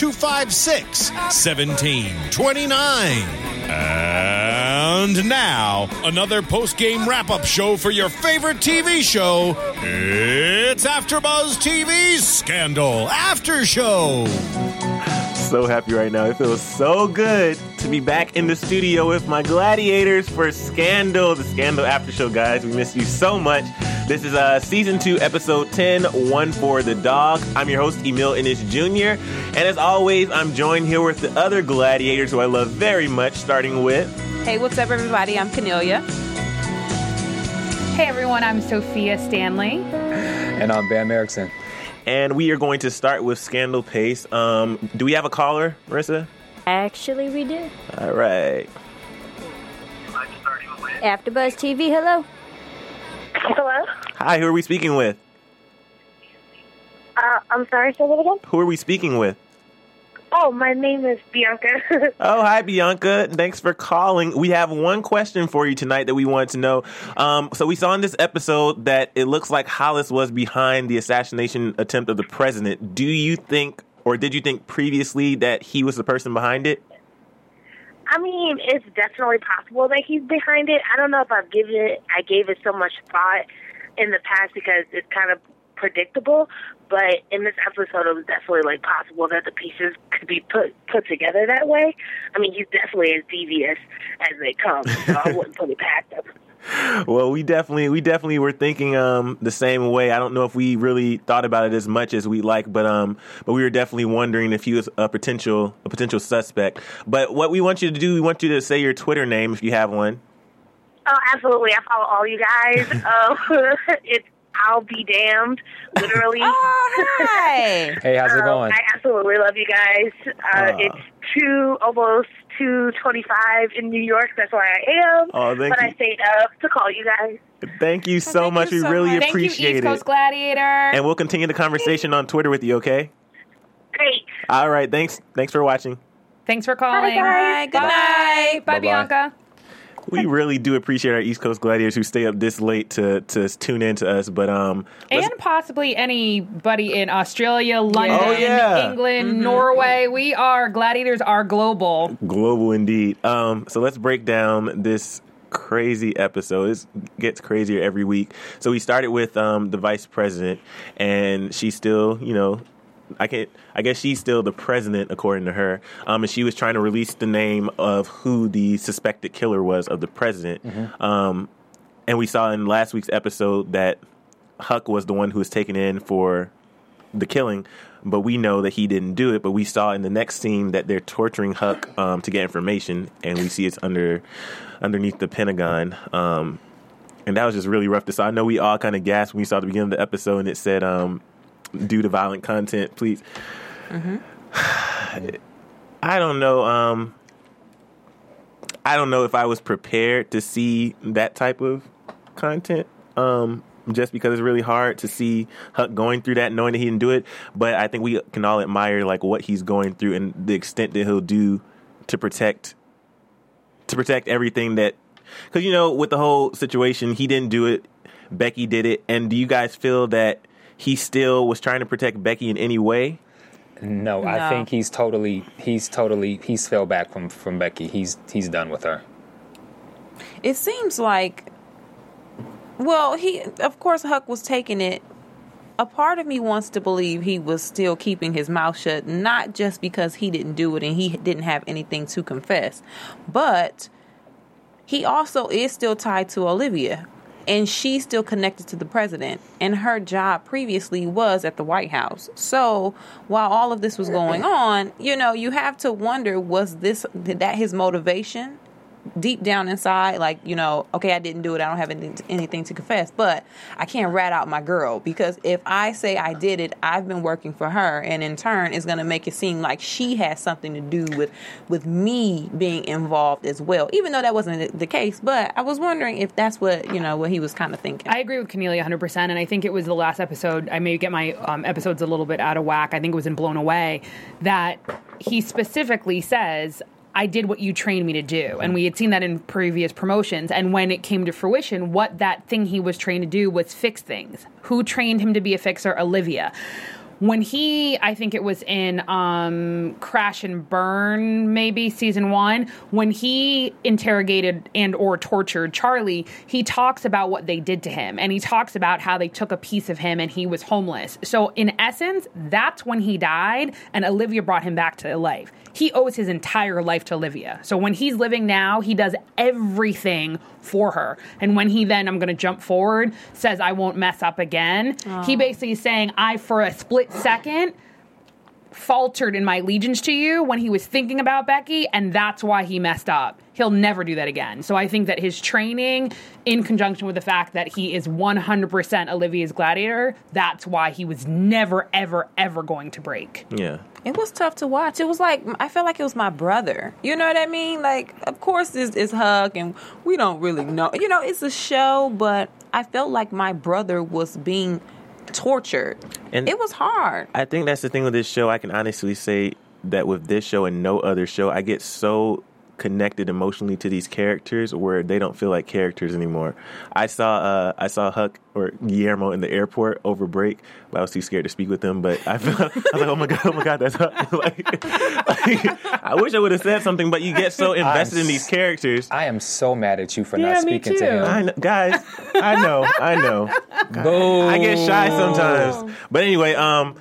256 1729. And now, another post game wrap up show for your favorite TV show. It's AfterBuzz TV's Scandal After Show. so happy right now. It feels so good to be back in the studio with my gladiators for Scandal, the Scandal After Show, guys. We miss you so much. This is uh, season two, episode 10, One for the Dog. I'm your host, Emil Innis Jr. And as always, I'm joined here with the other gladiators who I love very much, starting with. Hey, what's up, everybody? I'm Cornelia. Hey everyone, I'm Sophia Stanley. And I'm Bam Erickson. And we are going to start with Scandal Pace. Um, do we have a caller, Marissa? Actually, we do. All right. AfterBuzz TV, hello. Hello? Hi, who are we speaking with? Uh, I'm sorry, say that again? Who are we speaking with? Oh, my name is Bianca. Oh, hi, Bianca. Thanks for calling. We have one question for you tonight that we wanted to know. Um, so, we saw in this episode that it looks like Hollis was behind the assassination attempt of the president. Do you think, or did you think previously that he was the person behind it? I mean, it's definitely possible that he's behind it. I don't know if I've given it, I gave it so much thought in the past because it's kind of predictable. But in this episode, it was definitely like possible that the pieces could be put put together that way. I mean, he's definitely as devious as they come, so I wouldn't put it past him. Well, we definitely we definitely were thinking um, the same way. I don't know if we really thought about it as much as we like, but um, but we were definitely wondering if he was a potential a potential suspect. But what we want you to do, we want you to say your Twitter name if you have one. Oh, absolutely. I follow all you guys. Uh, it's I'll be damned, literally. Oh, hi. Hey, how's it Um, going? I absolutely love you guys. Uh, Aw. it's two almost two twenty five in New York. That's where I am. Oh, thank but you. I stayed up to call you guys. Thank you so thank much. you we so really much. Thank you, appreciate East Coast it. Gladiator. And we'll continue the conversation on Twitter with you, okay? Great. All right. Thanks. Thanks for watching. Thanks for calling. Bye, Hi, good night. Bye, Bye-bye. Bianca. We really do appreciate our East Coast Gladiators who stay up this late to to tune in to us. But um, And possibly anybody in Australia, London, Oh, yeah. England, Norway. We are gladiators are global. global indeed. Um, so let's break down this crazy episode. It gets crazier every week. So we started with um, the vice president, and she's still, you know, I can I guess she's still the president according to her. Um, and she was trying to release the name of who the suspected killer was of the president. Um, and we saw in last week's episode that Huck was the one who was taken in for the killing, but we know that he didn't do it. But we saw in the next scene that they're torturing Huck um, to get information, and we see it's under underneath the Pentagon. Um, and that was just really rough to saw. I know we all kind of gasped when we saw the beginning of the episode, and it said, um, "Due to violent content, please." I don't know. Um, I don't know if I was prepared to see that type of content. Um, just because it's really hard to see Huck going through that, knowing that he didn't do it. But I think we can all admire like what he's going through and the extent that he'll do to protect to protect everything that because you know with the whole situation he didn't do it becky did it and do you guys feel that he still was trying to protect becky in any way no, I think he's totally he's totally he's fell back from from Becky. He's he's done with her. It seems like, well, he, of course, Huck was taking it. A part of me wants to believe he was still keeping his mouth shut, not just because he didn't do it and he didn't have anything to confess, but he also is still tied to Olivia. And she's still connected to the president. And her job previously was at the white house. So while all of this was going on you know you have to wonder was this that his motivation deep down inside, like, you know, okay, I didn't do it. I don't have anything, anything to confess, but I can't rat out my girl because if I say I did it, I've been working for her, and in turn, it's going to make it seem like she has something to do with with me being involved as well. Even though that wasn't the case, but I was wondering if that's what you know what he was kind of thinking. I agree with Cornelia 100%. And I think it was the last episode. I may get my um, episodes a little bit out of whack. I think it was in Blown Away that he specifically says, I did what you trained me to do. And we had seen that in previous promotions. And when it came to fruition, what that thing he was trained to do was fix things. Who trained him to be a fixer? Olivia. When he, I think it was in um, Crash and Burn, maybe season one, when he interrogated and or tortured Charlie, he talks about what they did to him, and he talks about how they took a piece of him and he was homeless. So in essence, that's when he died, and Olivia brought him back to life he owes his entire life to Olivia. So when he's living now, he does everything for her. And when he then, I'm going to jump forward, says, I won't mess up again, he oh. basically is saying, I, for a split second, faltered in my allegiance to you when he was thinking about Becky, and that's why he messed up. He'll never do that again. So I think that his training, in conjunction with the fact that he is 100% Olivia's gladiator, that's why he was never, ever, ever going to break. Yeah. It was tough to watch. It was like I felt like it was my brother. You know what I mean? Like, of course, this is Huck, and we don't really know. You know, it's a show, but I felt like my brother was being tortured. And- it was hard. I think that's the thing with this show. I can honestly say that with this show and no other show, I get so connected emotionally to these characters where they don't feel like characters anymore. I saw uh, I saw Huck or Guillermo in the airport over break, but I was too scared to speak with them. But I felt I was like, oh my god, oh my god, that's Huck. like, like, I wish I would have said something, but you get so invested in these characters. I am so mad at you for Yeah, not speaking too. to him. I know, guys, I know, I know. Boo. I get shy sometimes. But anyway, um,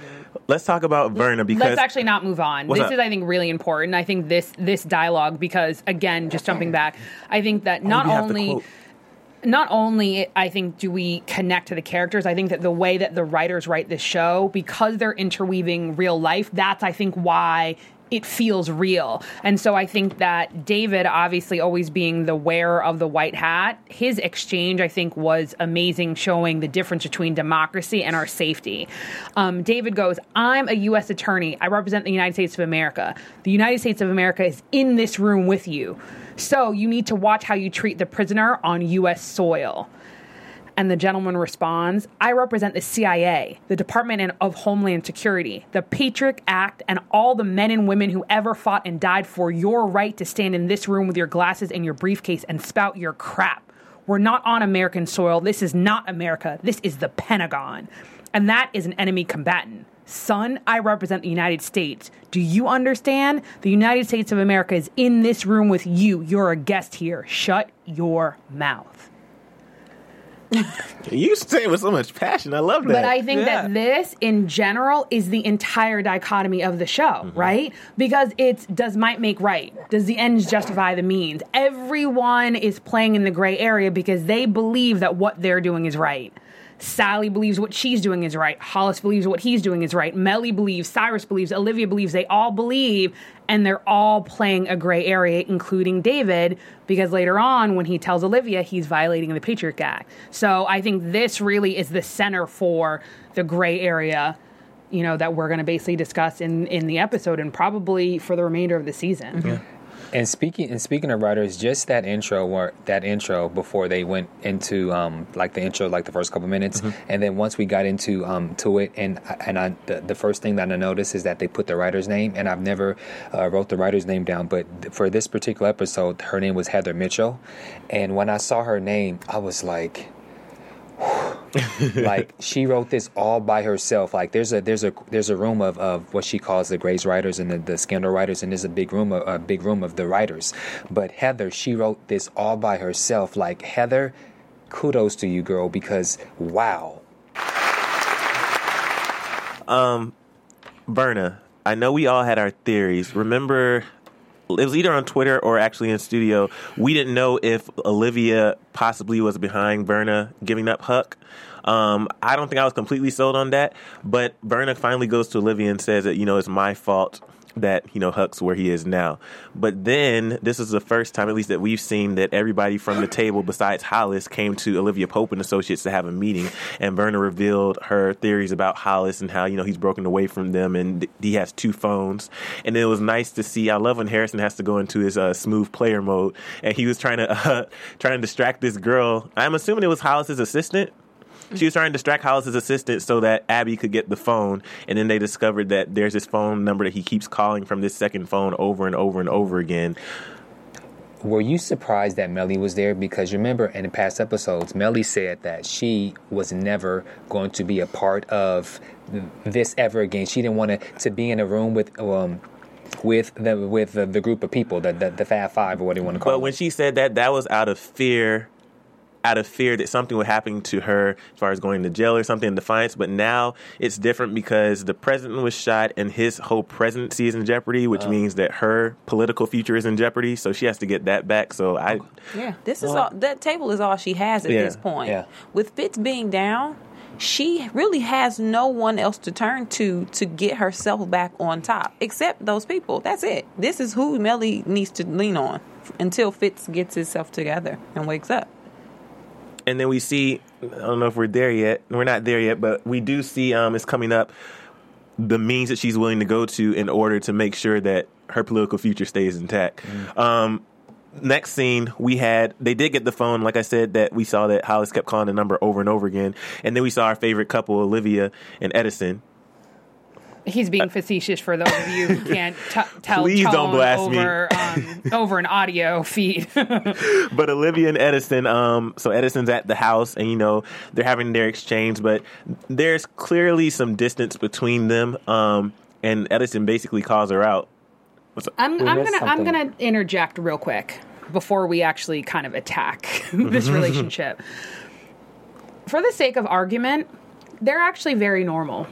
let's talk about Verna because Let's actually not move on. This up? is, I think, really important. I think this this dialogue because again, just jumping back, I think that oh, not you have the only not only I think do we connect to the characters, I think that the way that the writers write this show, because they're interweaving real life, that's I think why it feels real. And so I think that David, obviously always being the wearer of the white hat, his exchange I think was amazing, showing the difference between democracy and our safety. Um, David goes, I'm a U.S. attorney. I represent the United States of America. The United States of America is in this room with you. So you need to watch how you treat the prisoner on U.S. soil. And the gentleman responds, I represent the CIA, the Department of Homeland Security, the Patriot Act, and all the men and women who ever fought and died for your right to stand in this room with your glasses and your briefcase and spout your crap. We're not on American soil. This is not America. This is the Pentagon. And that is an enemy combatant. Son, I represent the United States. Do you understand? The United States of America is in this room with you. You're a guest here. Shut your mouth. you say it with so much passion. I love that. But I think Yeah. that this, in general, is the entire dichotomy of the show, Mm-hmm. right? Because it's does might make right? Does the ends justify the means? Everyone is playing in the gray area because they believe that what they're doing is right. Sally believes what she's doing is right. Hollis believes what he's doing is right. Mellie believes, Cyrus believes, Olivia believes. They all believe, and they're all playing a gray area, including David, because later on, when he tells Olivia, he's violating the Patriot Act. So I think this really is the center for the gray area, you know, that we're going to basically discuss in in the episode and probably for the remainder of the season. And speaking and speaking of writers, just that intro where that intro before they went into um, like the intro, like the first couple minutes, and then once we got into um, to it, and and I the, the first thing that I noticed is that they put the writer's name, and I've never uh, wrote the writer's name down, but th- for this particular episode, her name was Heather Mitchell, and when I saw her name, I was like. like she wrote this all by herself. Like there's a there's a there's a room of, of what she calls the Grey's writers and the, the scandal writers, and there's a big room of, a big room of the writers. But Heather, she wrote this all by herself. Like Heather, kudos to you, girl, because wow. Um, Verna, I know we all had our theories. Remember it was either on Twitter or actually in studio. We didn't know if Olivia possibly was behind Verna giving up Huck. Um, I don't think I was completely sold on that, but Verna finally goes to Olivia and says that you know it's my fault that you know Huck's where he is now. But then this is the first time, at least that we've seen that everybody from the table besides Hollis came to Olivia Pope and Associates to have a meeting, and Verna revealed her theories about Hollis and how you know he's broken away from them and he has two phones. And it was nice to see. I love when Harrison has to go into his uh, smooth player mode, and he was trying to uh, trying to distract this girl. I'm assuming it was Hollis's assistant she was trying to distract Hollis's assistant so that Abby could get the phone, and then they discovered that there's this phone number that he keeps calling from this second phone over and over and over again. Were you surprised that Mellie was there? Because remember, in the past episodes, Mellie said that she was never going to be a part of this ever again. She didn't want to, to be in a room with um, with the with the, the group of people, the, the the Fab Five or what do you want to call But it. when she said that, that was out of fear, out of fear that something would happen to her as far as going to jail or something in defiance. But now it's different because the president was shot and his whole presidency is in jeopardy, which means that her political future is in jeopardy. So she has to get that back. So I, Yeah, this is all. That table is all she has at Yeah, this point. yeah. With Fitz being down, she really has no one else to turn to to get herself back on top, except those people. That's it. This is who Mellie needs to lean on until Fitz gets himself together and wakes up. And then we see I don't know if we're there yet. We're not there yet, but we do see um it's coming up the means that she's willing to go to in order to make sure that her political future stays intact. Um next scene we had they did get the phone like I said that we saw that Hollis kept calling the number over and over again and then we saw our favorite couple Olivia and Edison. He's being facetious for those of you who can't t- tell Please don't tone blast me. over um, over an audio feed. but Olivia and Edison, um, so Edison's at the house, and you know they're having their exchange, but there's clearly some distance between them. Um, and Edison basically calls her out. I'm, I'm gonna I'm gonna interject real quick before we actually kind of attack this relationship. For the sake of argument, they're actually very normal.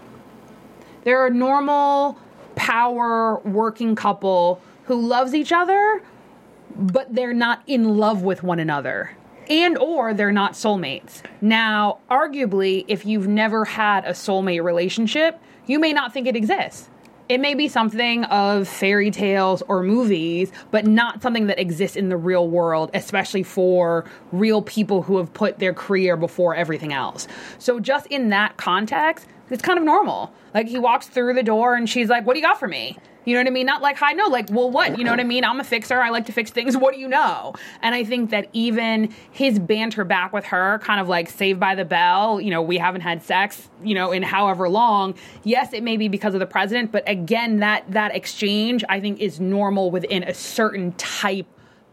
They're a normal power working couple who loves each other, but they're not in love with one another. And or they're not soulmates. Now, arguably, if you've never had a soulmate relationship, you may not think it exists. It may be something of fairy tales or movies, but not something that exists in the real world, especially for real people who have put their career before everything else. So, just in that context, it's kind of normal. Like, he walks through the door and she's like, What do you got for me? You know what I mean? Not like, hi, no, like, well, what? You know what I mean? I'm a fixer. I like to fix things. What do you know? And I think that even his banter back with her, kind of like saved by the bell, you know, we haven't had sex, you know, in however long. Yes, it may be because of the president, but again, that that exchange I think is normal within a certain type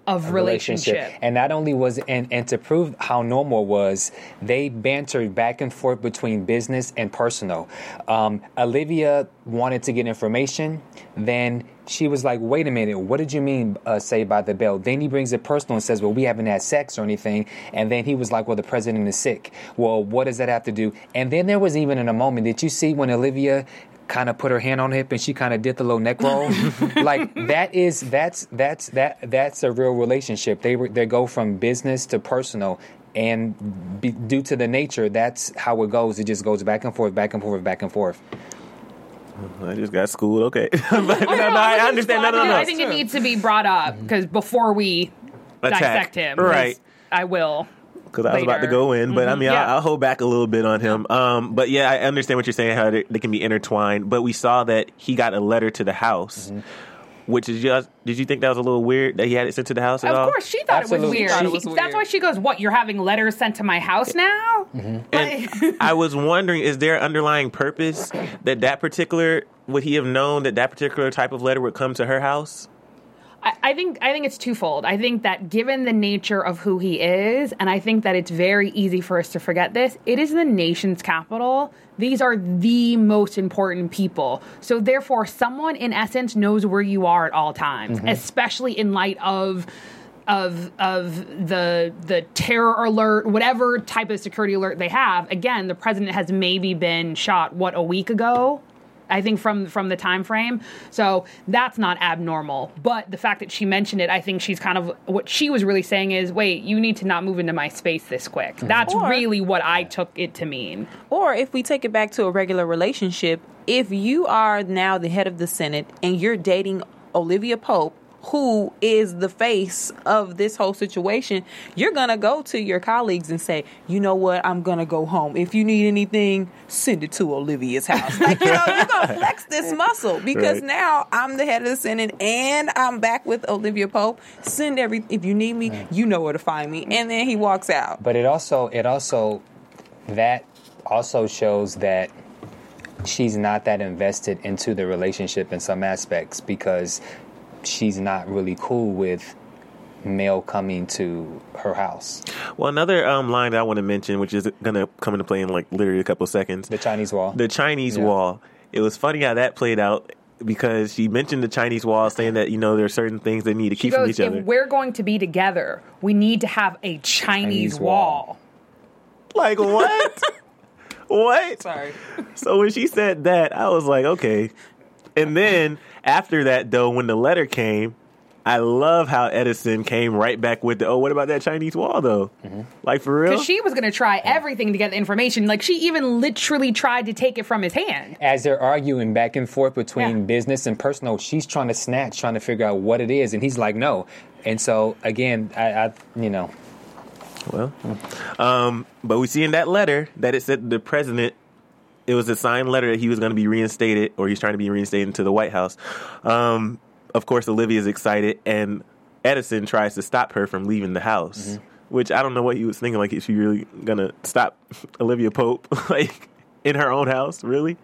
of relationship. And not only was and and to prove how normal it was, they bantered back and forth between business and personal. Um, Olivia wanted to get information, then she was like, "Wait a minute, what did you mean? Uh, say by the bell?" Then he brings it personal and says, "Well, we haven't had sex or anything." And then he was like, "Well, the president is sick." Well, what does that have to do? And then there was even in a moment, did you see when Olivia? Kind of put her hand on her hip and she kind of did the little neck roll like that is that's that's that that's a real relationship they were- they go from business to personal and be, due to the nature that's how it goes it just goes back and forth back and forth back and forth I just got schooled. Okay, but, no, no, I understand. No, no, no. I think it needs to be brought up because before we Attack. dissect him, Right. I will. Because I was about to go in, but I Mhm. mean, Yeah. I'll, I'll hold back a little bit on him. Um, but yeah, I understand what you're saying, how they, they can be intertwined. But we saw that he got a letter to the house, Mm-hmm. which is just. Did you think that was a little weird that he had it sent to the house at Of all? course, she thought Absolutely. it was weird. Thought it was She- weird. That's why she goes, "What? You're having letters sent to my house now?" And I was wondering, is there underlying purpose that that particular would he have known that that particular type of letter would come to her house? I, I think I think it's twofold. I think that given the nature of who he is, and I think that it's very easy for us to forget this, it is the nation's capital. These are the most important people. So therefore, someone in essence knows where you are at all times, mm-hmm. especially in light of of of the the terror alert, whatever type of security alert they have. Again, the president has maybe been shot what a week ago. I think from from the time frame. So that's not abnormal. But the fact that she mentioned it, I think she's kind of what she was really saying is, wait, you need to not move into my space this quick. Mm-hmm. That's Or- really what I took it to mean. Or if we take it back to a regular relationship, if you are now the head of the Senate and you're dating Olivia Pope, who is the face of this whole situation, you're going to go to your colleagues and say, you know what, I'm going to go home. If you need anything, send it to Olivia's house. Like, you know, you're going to flex this muscle because Right. now I'm the head of the Senate and I'm back with Olivia Pope. Send every, if you need me, mm. you know where to find me. And then he walks out. But it also it also that also shows that she's not that invested into the relationship in some aspects because she's not really cool with male coming to her house. Well, another um, line that I want to mention, which is going to come into play in like literally a couple of seconds, The Chinese wall. the Chinese Yeah. wall. It was funny how that played out because she mentioned the Chinese wall, saying that you know there are certain things they need to She keep from goes, each other. if we're going to be together, we need to have a Chinese, Chinese wall. wall. Like what? what? Sorry. So when she said that, I was like, okay. And then after that, though, when the letter came, I love how Edison came right back with the, oh, what about that Chinese wall, though? Like, for real? Because she was going to try everything to get the information. Like, she even literally tried to take it from his hand. As they're arguing back and forth between Yeah. business and personal, she's trying to snatch, trying to figure out what it is, and he's like, no. And so again, I, I you know, Well, um, but we see in that letter that it said the president. It was a signed letter that he was going to be reinstated, or he's trying to be reinstated into the White House. Um, of course, Olivia's excited, and Edison tries to stop her from leaving the house. Which I don't know what he was thinking. Like, is she really gonna stop Olivia Pope, like in her own house? Really?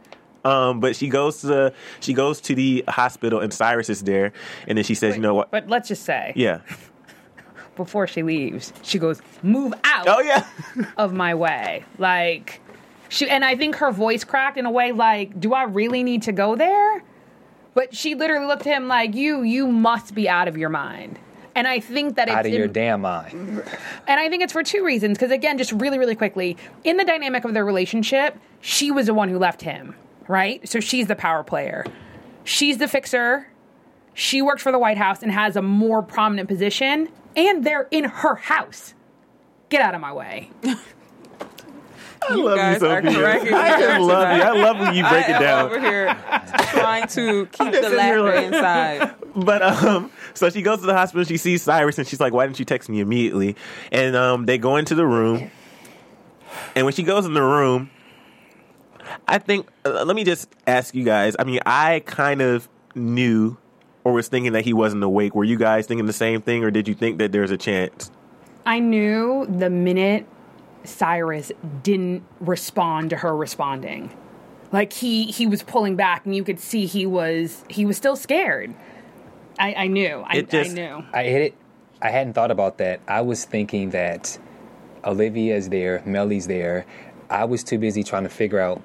Um, but she goes to she goes to the hospital, and Cyrus is there, and then she says, "You know what? But let's just say, Yeah. before she leaves, she goes, "Move out Oh yeah. of my way." Like she, and I think her voice cracked in a way like, "Do I really need to go there?" But she literally looked at him like, "You, you must be out of your mind." And I think that it's out of your in- damn mind. And I think it's for two reasons. Because again, just really, really quickly, in the dynamic of their relationship, she was the one who left him, right? So she's the power player. She's the fixer. She works for the White House and has a more prominent position, and they're in her house. Get out of my way. I love guys you, are Sophia. I just up love you. I love when you break I it am down. over here trying to keep the laughter like- inside. But um, so she goes to the hospital. She sees Cyrus, and she's like, "Why didn't you text me immediately?" And um, they go into the room. And when she goes in the room, I think. Uh, let me just ask you guys. I mean, I kind of knew or was thinking that he wasn't awake. Were you guys thinking the same thing, or did you think that there's a chance? I knew the minute Cyrus didn't respond to her responding. Like he he was pulling back and you could see he was he was still scared. I, I knew. I, just- I knew. I hit it. I hadn't thought about that. I was thinking that Olivia's there, Mellie's there. I was too busy trying to figure out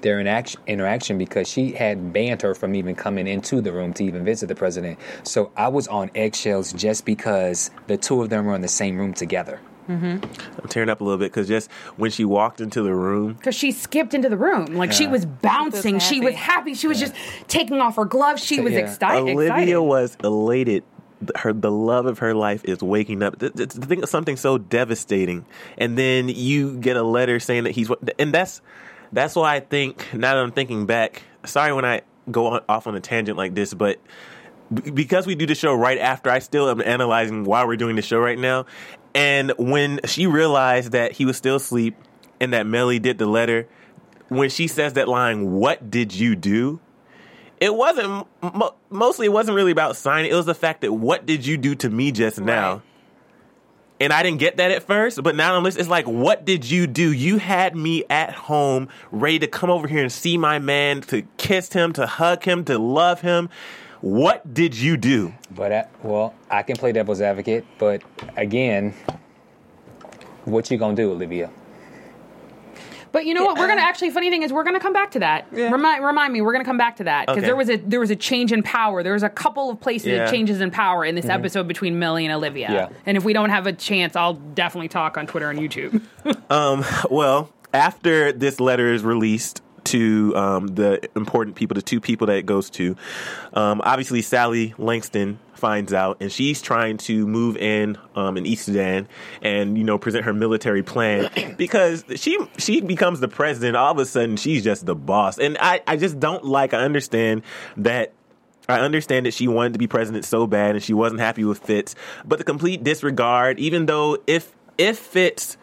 their interaction, interaction because she had banned her from even coming into the room to even visit the president. So I was on eggshells just because the two of them were in the same room together. Mm-hmm. I'm tearing up a little bit because just when she walked into the room, Because she skipped into the room. Like she was bouncing. She was happy. She was just taking off her gloves. She was yeah. excited. Olivia excited. was elated. Her the love of her life is waking up. Th- th- To think of something so devastating, and then you get a letter saying that he's. And that's that's why I think now that I'm thinking back. Sorry when I go on, off on a tangent like this, but because we do the show right after, I still am analyzing why we're doing the show right now. And when she realized that he was still asleep and that Mellie did the letter, when she says that line, "What did you do?" it wasn't mo- mostly it wasn't really about signing. It was the fact that what did you do to me just now? And i didn't get that at first but now i'm listening it's like what did you do? You had me at home ready to come over here and see my man to kiss him to hug him to love him what did you do But I, well, I can play devil's advocate, but again, what you gonna do, Olivia? But you know what? We're gonna actually. Funny thing is, we're gonna come back to that. Yeah. Remind remind me. We're gonna come back to that because Okay. there was a there was a change in power. There was a couple of places Yeah. of changes in power in this mm-hmm. episode between Millie and Olivia. Yeah. And if we don't have a chance, I'll definitely talk on Twitter and YouTube. Um, well after this letter is released to um, the important people, the two people that it goes to. Um, obviously, Sally Langston finds out, and she's trying to move in um, in East Sudan and you know present her military plan because she she becomes the president. All of a sudden, she's just the boss, and I I just don't like. I understand that. I understand that she wanted to be president so bad and she wasn't happy with Fitz, but the complete disregard, even though if if Fitz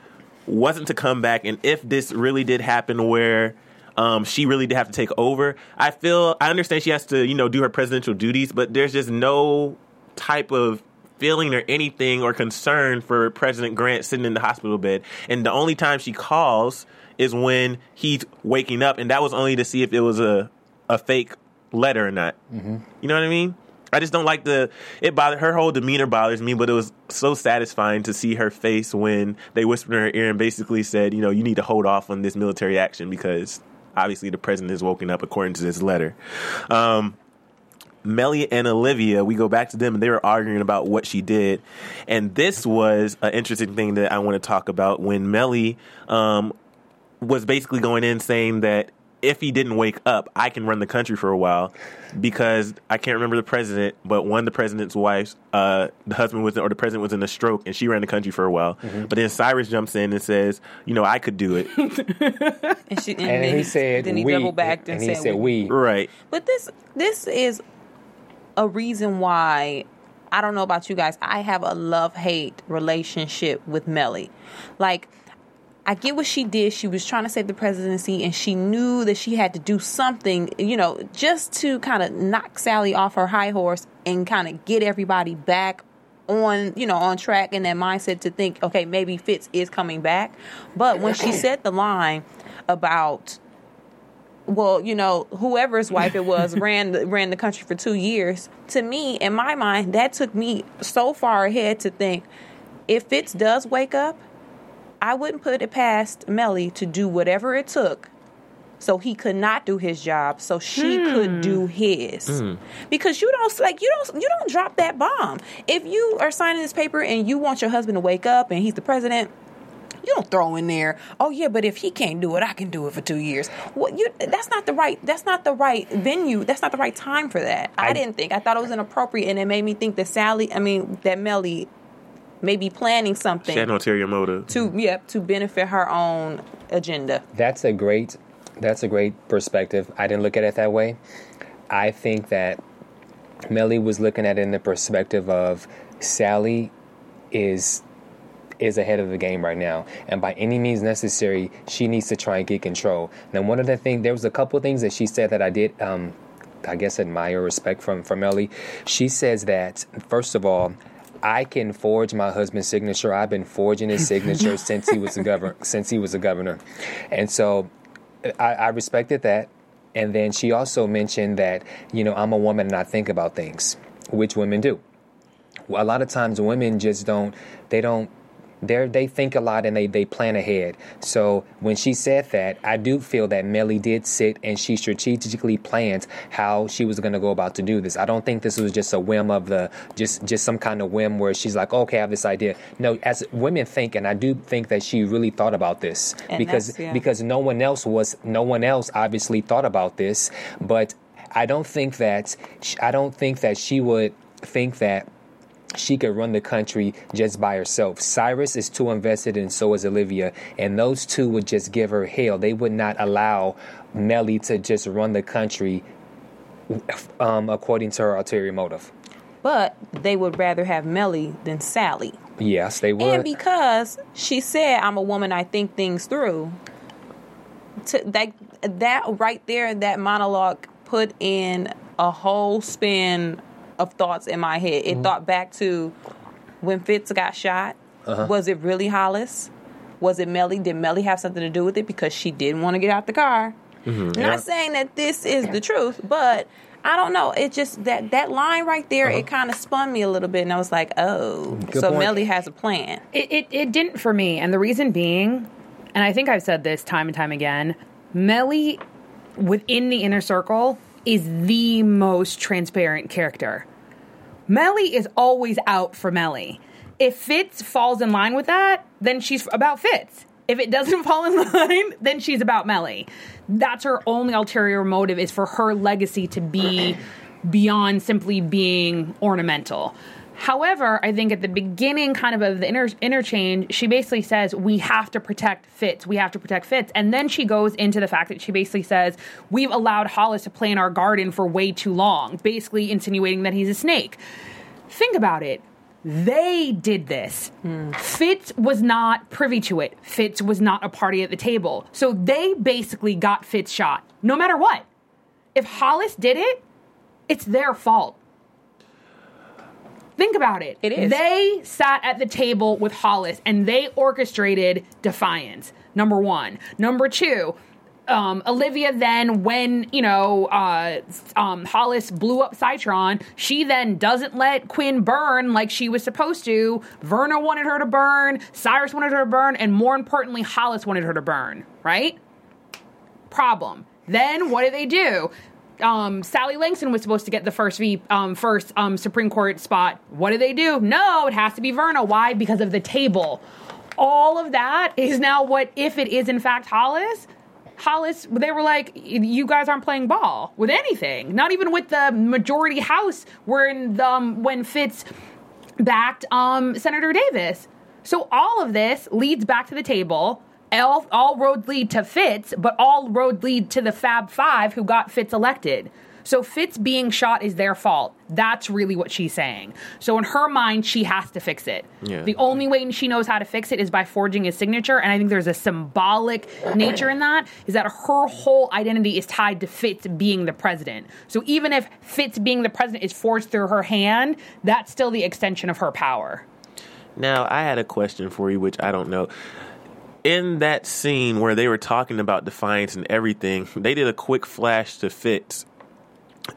wasn't to come back and if this really did happen where um, she really did have to take over, I feel I understand she has to, you know, do her presidential duties, but there's just no type of feeling or anything or concern for President Grant sitting in the hospital bed. And the only time she calls is when he's waking up, and that was only to see if it was a a fake letter or not. You know what I mean? I just don't like the it bothered her whole demeanor bothers me, but it was so satisfying to see her face when they whispered in her ear and basically said, you know, you need to hold off on this military action because obviously the president is woken up according to this letter. Um, Mellie and Olivia, we go back to them and they were arguing about what she did. And this was an interesting thing that I want to talk about when Mellie um, was basically going in saying that if he didn't wake up, I can run the country for a while because I can't remember the president, but one of the president's wives, uh, the husband was or the president was in a stroke and she ran the country for a while. But then Cyrus jumps in and says, you know, I could do it. And, she, and, And then he said then he we, double backed and, and he said we. right. But this this is a reason why I don't know about you guys. I have a love hate relationship with Mellie. Like I get what she did. She was trying to save the presidency and she knew that she had to do something, you know, just to kind of knock Sally off her high horse and kind of get everybody back on, you know, on track in that mindset to think, okay, maybe Fitz is coming back. But when she said the line about well, you know, whoever's wife it was ran ran the country for two years. To me, in my mind, that took me so far ahead to think if Fitz does wake up, I wouldn't put it past Mellie to do whatever it took so he could not do his job so she could hmm. do his. Hmm. Because you don't like you don't you don't drop that bomb. If you are signing this paper and you want your husband to wake up and he's the president you don't throw in there oh yeah but if he can't do it i can do it for two years. What you that's not the right that's not the right venue that's not the right time for that. I, I- didn't think i thought it was inappropriate and it made me think that sally i mean that mellie may be planning something She had no ulterior motive. to yep to benefit her own agenda That's a great that's a great perspective. I didn't look at it that way. I think that Mellie was looking at it in the perspective of Sally is is ahead of the game right now, and by any means necessary, she needs to try and get control. Now, one of the things there was a couple of things that she said that I did, um, I guess, admire respect from from Mellie. She says that first of all. I can forge my husband's signature. I've been forging his signature since he was a governor. Since he was a governor, and so I, I respected that. And then she also mentioned that you know I'm a woman and I think about things, which women do. Well, a lot of times women just don't. They don't. They they think a lot and they they plan ahead. So when she said that, I do feel that Mellie did sit and she strategically planned how she was going to go about to do this. I don't think this was just a whim of the just just some kind of whim where she's like, okay, I have this idea. No, as women think, and I do think that she really thought about this And because yeah. because no one else was no one else obviously thought about this, but I don't think that I don't think that she would think that she could run the country just by herself. Cyrus is too invested, and so is Olivia, and those two would just give her hell. They would not allow Mellie to just run the country um, according to her ulterior motive. but they would rather have mellie than sally Yes, they would. And because she said, "I'm a woman, I think things through." To that that right there, that monologue put in a whole spin of thoughts in my head. It mm-hmm. thought back to when Fitz got shot. Uh-huh. Was it really Hollis? Was it Mellie? Did Mellie have something to do with it because she didn't want to get out the car? Mm-hmm. Not saying that this is the truth, but I don't know. It just that that line right there, uh-huh. it kind of spun me a little bit, and I was like, oh, Good so point. Mellie has a plan. It, it it didn't for me, and the reason being, and I think I've said this time and time again, Mellie within the inner circle is the most transparent character. Mellie is always out for Mellie. If Fitz falls in line with that, then she's about Fitz. If it doesn't fall in line, then she's about Mellie. That's her only ulterior motive is for her legacy to be beyond simply being ornamental. However, I think at the beginning, kind of of the inter- interchange, she basically says we have to protect Fitz. We have to protect Fitz, and then she goes into the fact that she basically says we've allowed Hollis to play in our garden for way too long, basically insinuating that he's a snake. Think about it. They did this. Fitz was not privy to it. Fitz was not a party at the table. So they basically got Fitz shot, no matter what. If Hollis did it, it's their fault. Think about it. It is. They sat at the table with Hollis and they orchestrated defiance. Number one. Number two. Um, Olivia then, when you know uh, um, Hollis blew up Cytron, she then doesn't let Quinn burn like she was supposed to. Verna wanted her to burn, Cyrus wanted her to burn, and more importantly, Hollis wanted her to burn. Right? problem. Then what did they do? Um, Sally Langston was supposed to get the first v, um, first um, Supreme Court spot. What did they do? No, it has to be Verna. Why? Because of the table. All of that is now what if it is in fact Hollis. Hollis, they were like, you guys aren't playing ball with anything. Not even with the majority house. When the, um, when Fitz backed um, Senator Davis. So all of this leads back to the table. All, all roads lead to Fitz, but all roads lead to the Fab Five who got Fitz elected. So Fitz being shot is their fault. That's really what she's saying. So in her mind, she has to fix it. Yeah. The only way she knows how to fix it is by forging his signature, and I think there's a symbolic nature in that. Is that her whole identity is tied to Fitz being the president. So even if Fitz being the president is forged through her hand, that's still the extension of her power. Now, I had a question for you, which I don't know. In that scene where they were talking about defiance and everything, they did a quick flash to Fitz.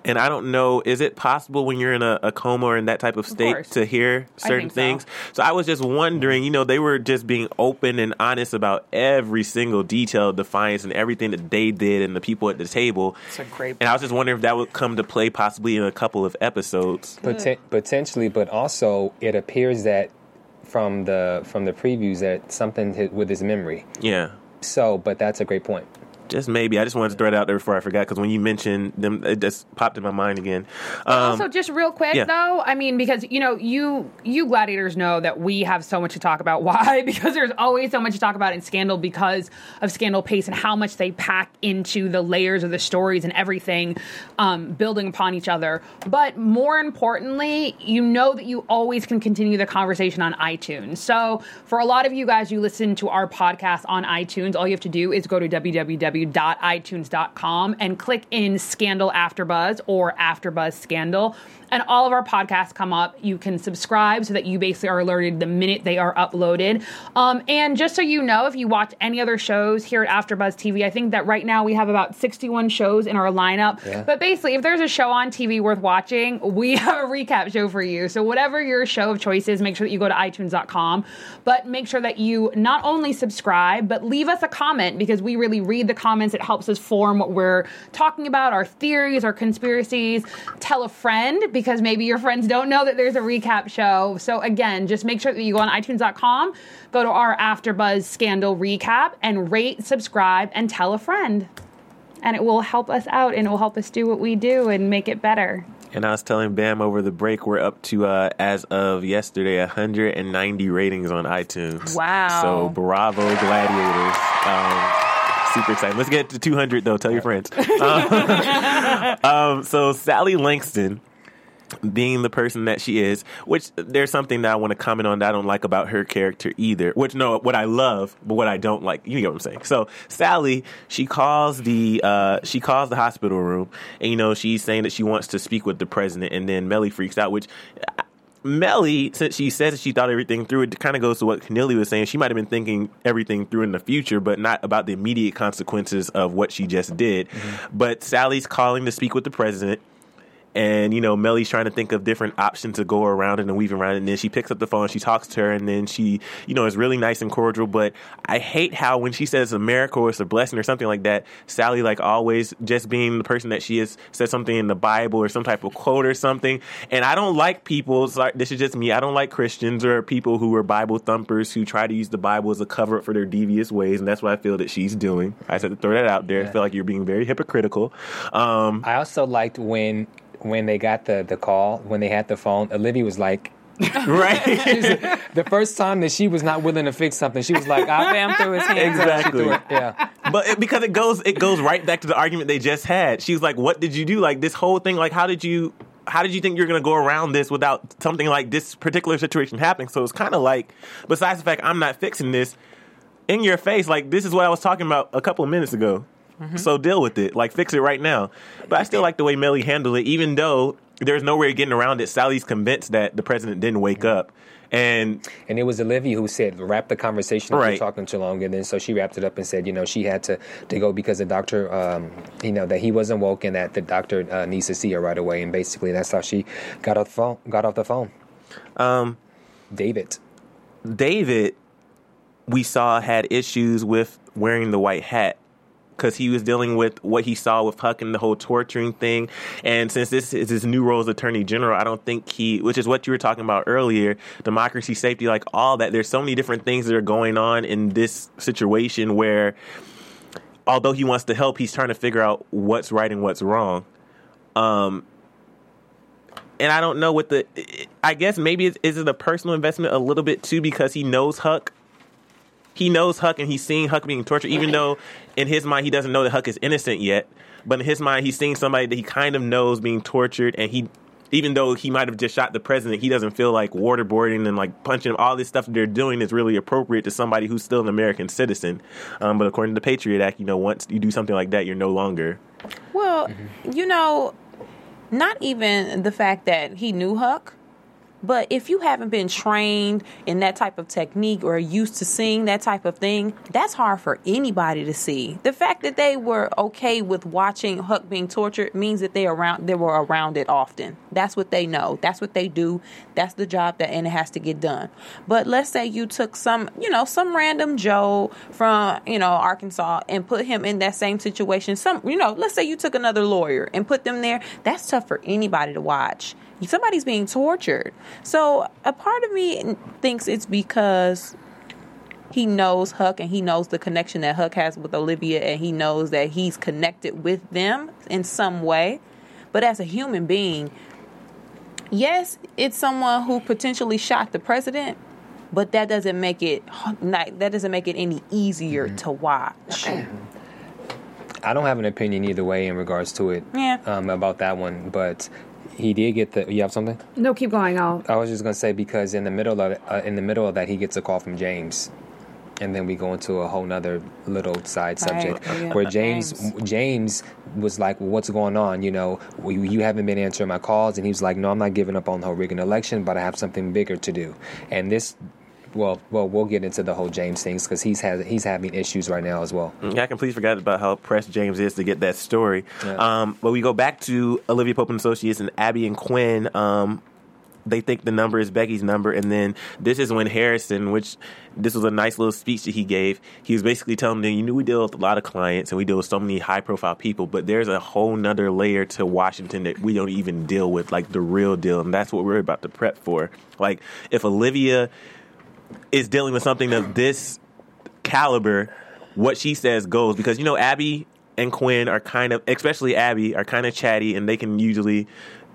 And I don't know, is it possible when you're in a, a coma or in that type of state course. to hear certain think so. things? So I was just wondering, you know, they were just being open and honest about every single detail of defiance and everything that they did and the people at the table. It's a great. And I was just wondering if that would come to play possibly in a couple of episodes. Poten- potentially, but also it appears that from the from the previews that something with his memory. Yeah. So, but that's a great point. Just maybe. I just wanted to throw it out there before I forgot because when you mentioned them, it just popped in my mind again. Um, also, just real quick yeah. though, I mean, because you know, you you gladiators know that we have so much to talk about. Why? Because there's always so much to talk about in Scandal because of Scandal pace and how much they pack into the layers of the stories and everything, um, building upon each other. But more importantly, you know that you always can continue the conversation on iTunes. So for a lot of you guys, you listen to our podcast on iTunes. All you have to do is go to www.itunes.com and click in Scandal AfterBuzz or AfterBuzz Scandal. And all of our podcasts come up. You can subscribe so that you basically are alerted the minute they are uploaded. Um, and just so you know, if you watch any other shows here at AfterBuzz TV, I think that right now we have about 61 shows in our lineup. Yeah. But basically, if there's a show on TV worth watching, we have a recap show for you. So whatever your show of choice is, make sure that you go to iTunes.com. But make sure that you not only subscribe, but leave us a comment because we really read the comments. It helps us form what we're talking about, our theories, our conspiracies. Tell a friend because maybe your friends don't know that there's a recap show. So again, just make sure that you go on iTunes.com, go to our AfterBuzz Scandal recap, and rate, subscribe, and tell a friend. And it will help us out and it will help us do what we do and make it better. And I was telling Bam over the break, we're up to, uh, as of yesterday, 190 ratings on iTunes. Wow. So bravo, Gladiators. Um, super excited. Let's get to 200, though. Tell your friends. Um, um, so Sally Langston, being the person that she is, which there's something that I want to comment on that I don't like about her character either. Which no, what I love, but what I don't like, you get what I'm saying. So Sally, she calls the uh, she calls the hospital room, and you know she's saying that she wants to speak with the president, and then Mellie freaks out, which. Mellie, since she says that she thought everything through, it kind of goes to what Cornelia was saying. She might have been thinking everything through in the future, but not about the immediate consequences of what she just did. But Sally's calling to speak with the president and you know Mellie's trying to think of different options to go around it and weave around it. And then she picks up the phone, she talks to her, and then she you know is really nice and cordial. But I hate how when she says a miracle or it's a blessing or something like that, Sally like always just being the person that she is says something in the Bible or some type of quote or something. And I don't like people. This is just me. I don't like Christians or people who are Bible thumpers who try to use the Bible as a cover up for their devious ways, and that's what I feel that she's doing. I said to throw that out there. I feel like you're being very hypocritical. Um, I also liked when when they got the the call when they had the phone. Olivia was like. right? the first time that she was not willing to fix something, she was like, "I Bam through his hands. exactly. yeah." But it, because it goes, it goes right back to the argument they just had. She was like, "What did you do? Like this whole thing? Like how did you?" How did you think you're going to go around this without something like this particular situation happening? So it's kind of like, besides the fact I'm not fixing this, in your face, like this is what I was talking about a couple of minutes ago. So deal with it, like fix it right now. But I still like the way Mellie handled it, even though there's no way of getting around it. Sally's convinced that the president didn't wake up, and And it was Olivia who said, "Wrap the conversation up. Right. You're talking too long." And then so she wrapped it up and said, "You know, she had to to go because the doctor, um, you know, that he wasn't woke and that the doctor uh, needs to see her right away." And basically, that's how she got off the phone. Got off the phone. um, David. David, we saw had issues with wearing the white hat because he was dealing with what he saw with Huck and the whole torturing thing. And since this is his new role as Attorney General, I don't think he, which is what you were talking about earlier, democracy, safety, like all that. There's so many different things that are going on in this situation where, although he wants to help, he's trying to figure out what's right and what's wrong. Um, and I don't know what the. I guess maybe it's, is it a personal investment a little bit too because he knows Huck. He knows Huck and he's seeing Huck being tortured, even though in his mind he doesn't know that Huck is innocent yet. But in his mind, he's seeing somebody that he kind of knows being tortured, and he, even though he might have just shot the president, he doesn't feel like waterboarding and like punching him. All this stuff they're doing is really appropriate to somebody who's still an American citizen. Um, but according to the Patriot Act, you know, once you do something like that, you're no longer. Well, you know, not even the fact that he knew Huck, but if you haven't been trained in that type of technique or used to seeing that type of thing, that's hard for anybody to see. The fact that they were okay with watching Huck being tortured means that they around they were around it often. That's what they know. That's what they do. That's the job that and it has to get done. But let's say you took some, you know, some random Joe from, you know, Arkansas and put him in that same situation. Some, you know, let's say you took another lawyer and put them there. That's tough for anybody to watch. Somebody's being tortured. So a part of me thinks it's because he knows Huck and he knows the connection that Huck has with Olivia and he knows that he's connected with them in some way. But as a human being, yes, it's someone who potentially shot the president, but that doesn't make it not, that doesn't make it any easier to watch. I don't have an opinion either way in regards to it. Yeah. Um, about that one, but he did get the. You have something? No, keep going. I'll. I was just gonna say because in the middle of uh, in the middle of that he gets a call from James, and then we go into a whole nother little side subject Right, yeah. where James, James. James was like, well, "What's going on? You know, you, you haven't been answering my calls," and he was like, "No, I'm not giving up on the whole rigging election, but I have something bigger to do." And this, well, well, we'll get into the whole James things because he's has he's having issues right now as well. Yeah, I completely forgot about how pressed James is to get that story. Yeah. Um, but we go back to Olivia Pope and Associates and Abby and Quinn. Um, they think the number is Becky's number, and then this is when Harrison, which this was a nice little speech that he gave. He was basically telling them, "You know, we deal with a lot of clients, and we deal with so many high-profile people, but there's a whole nother layer to Washington that we don't even deal with, like the real deal, and that's what we're about to prep for. Like, if Olivia is dealing with something of this caliber, what she says goes because you know Abby and Quinn are kind of, especially Abby, are kind of chatty, and they can usually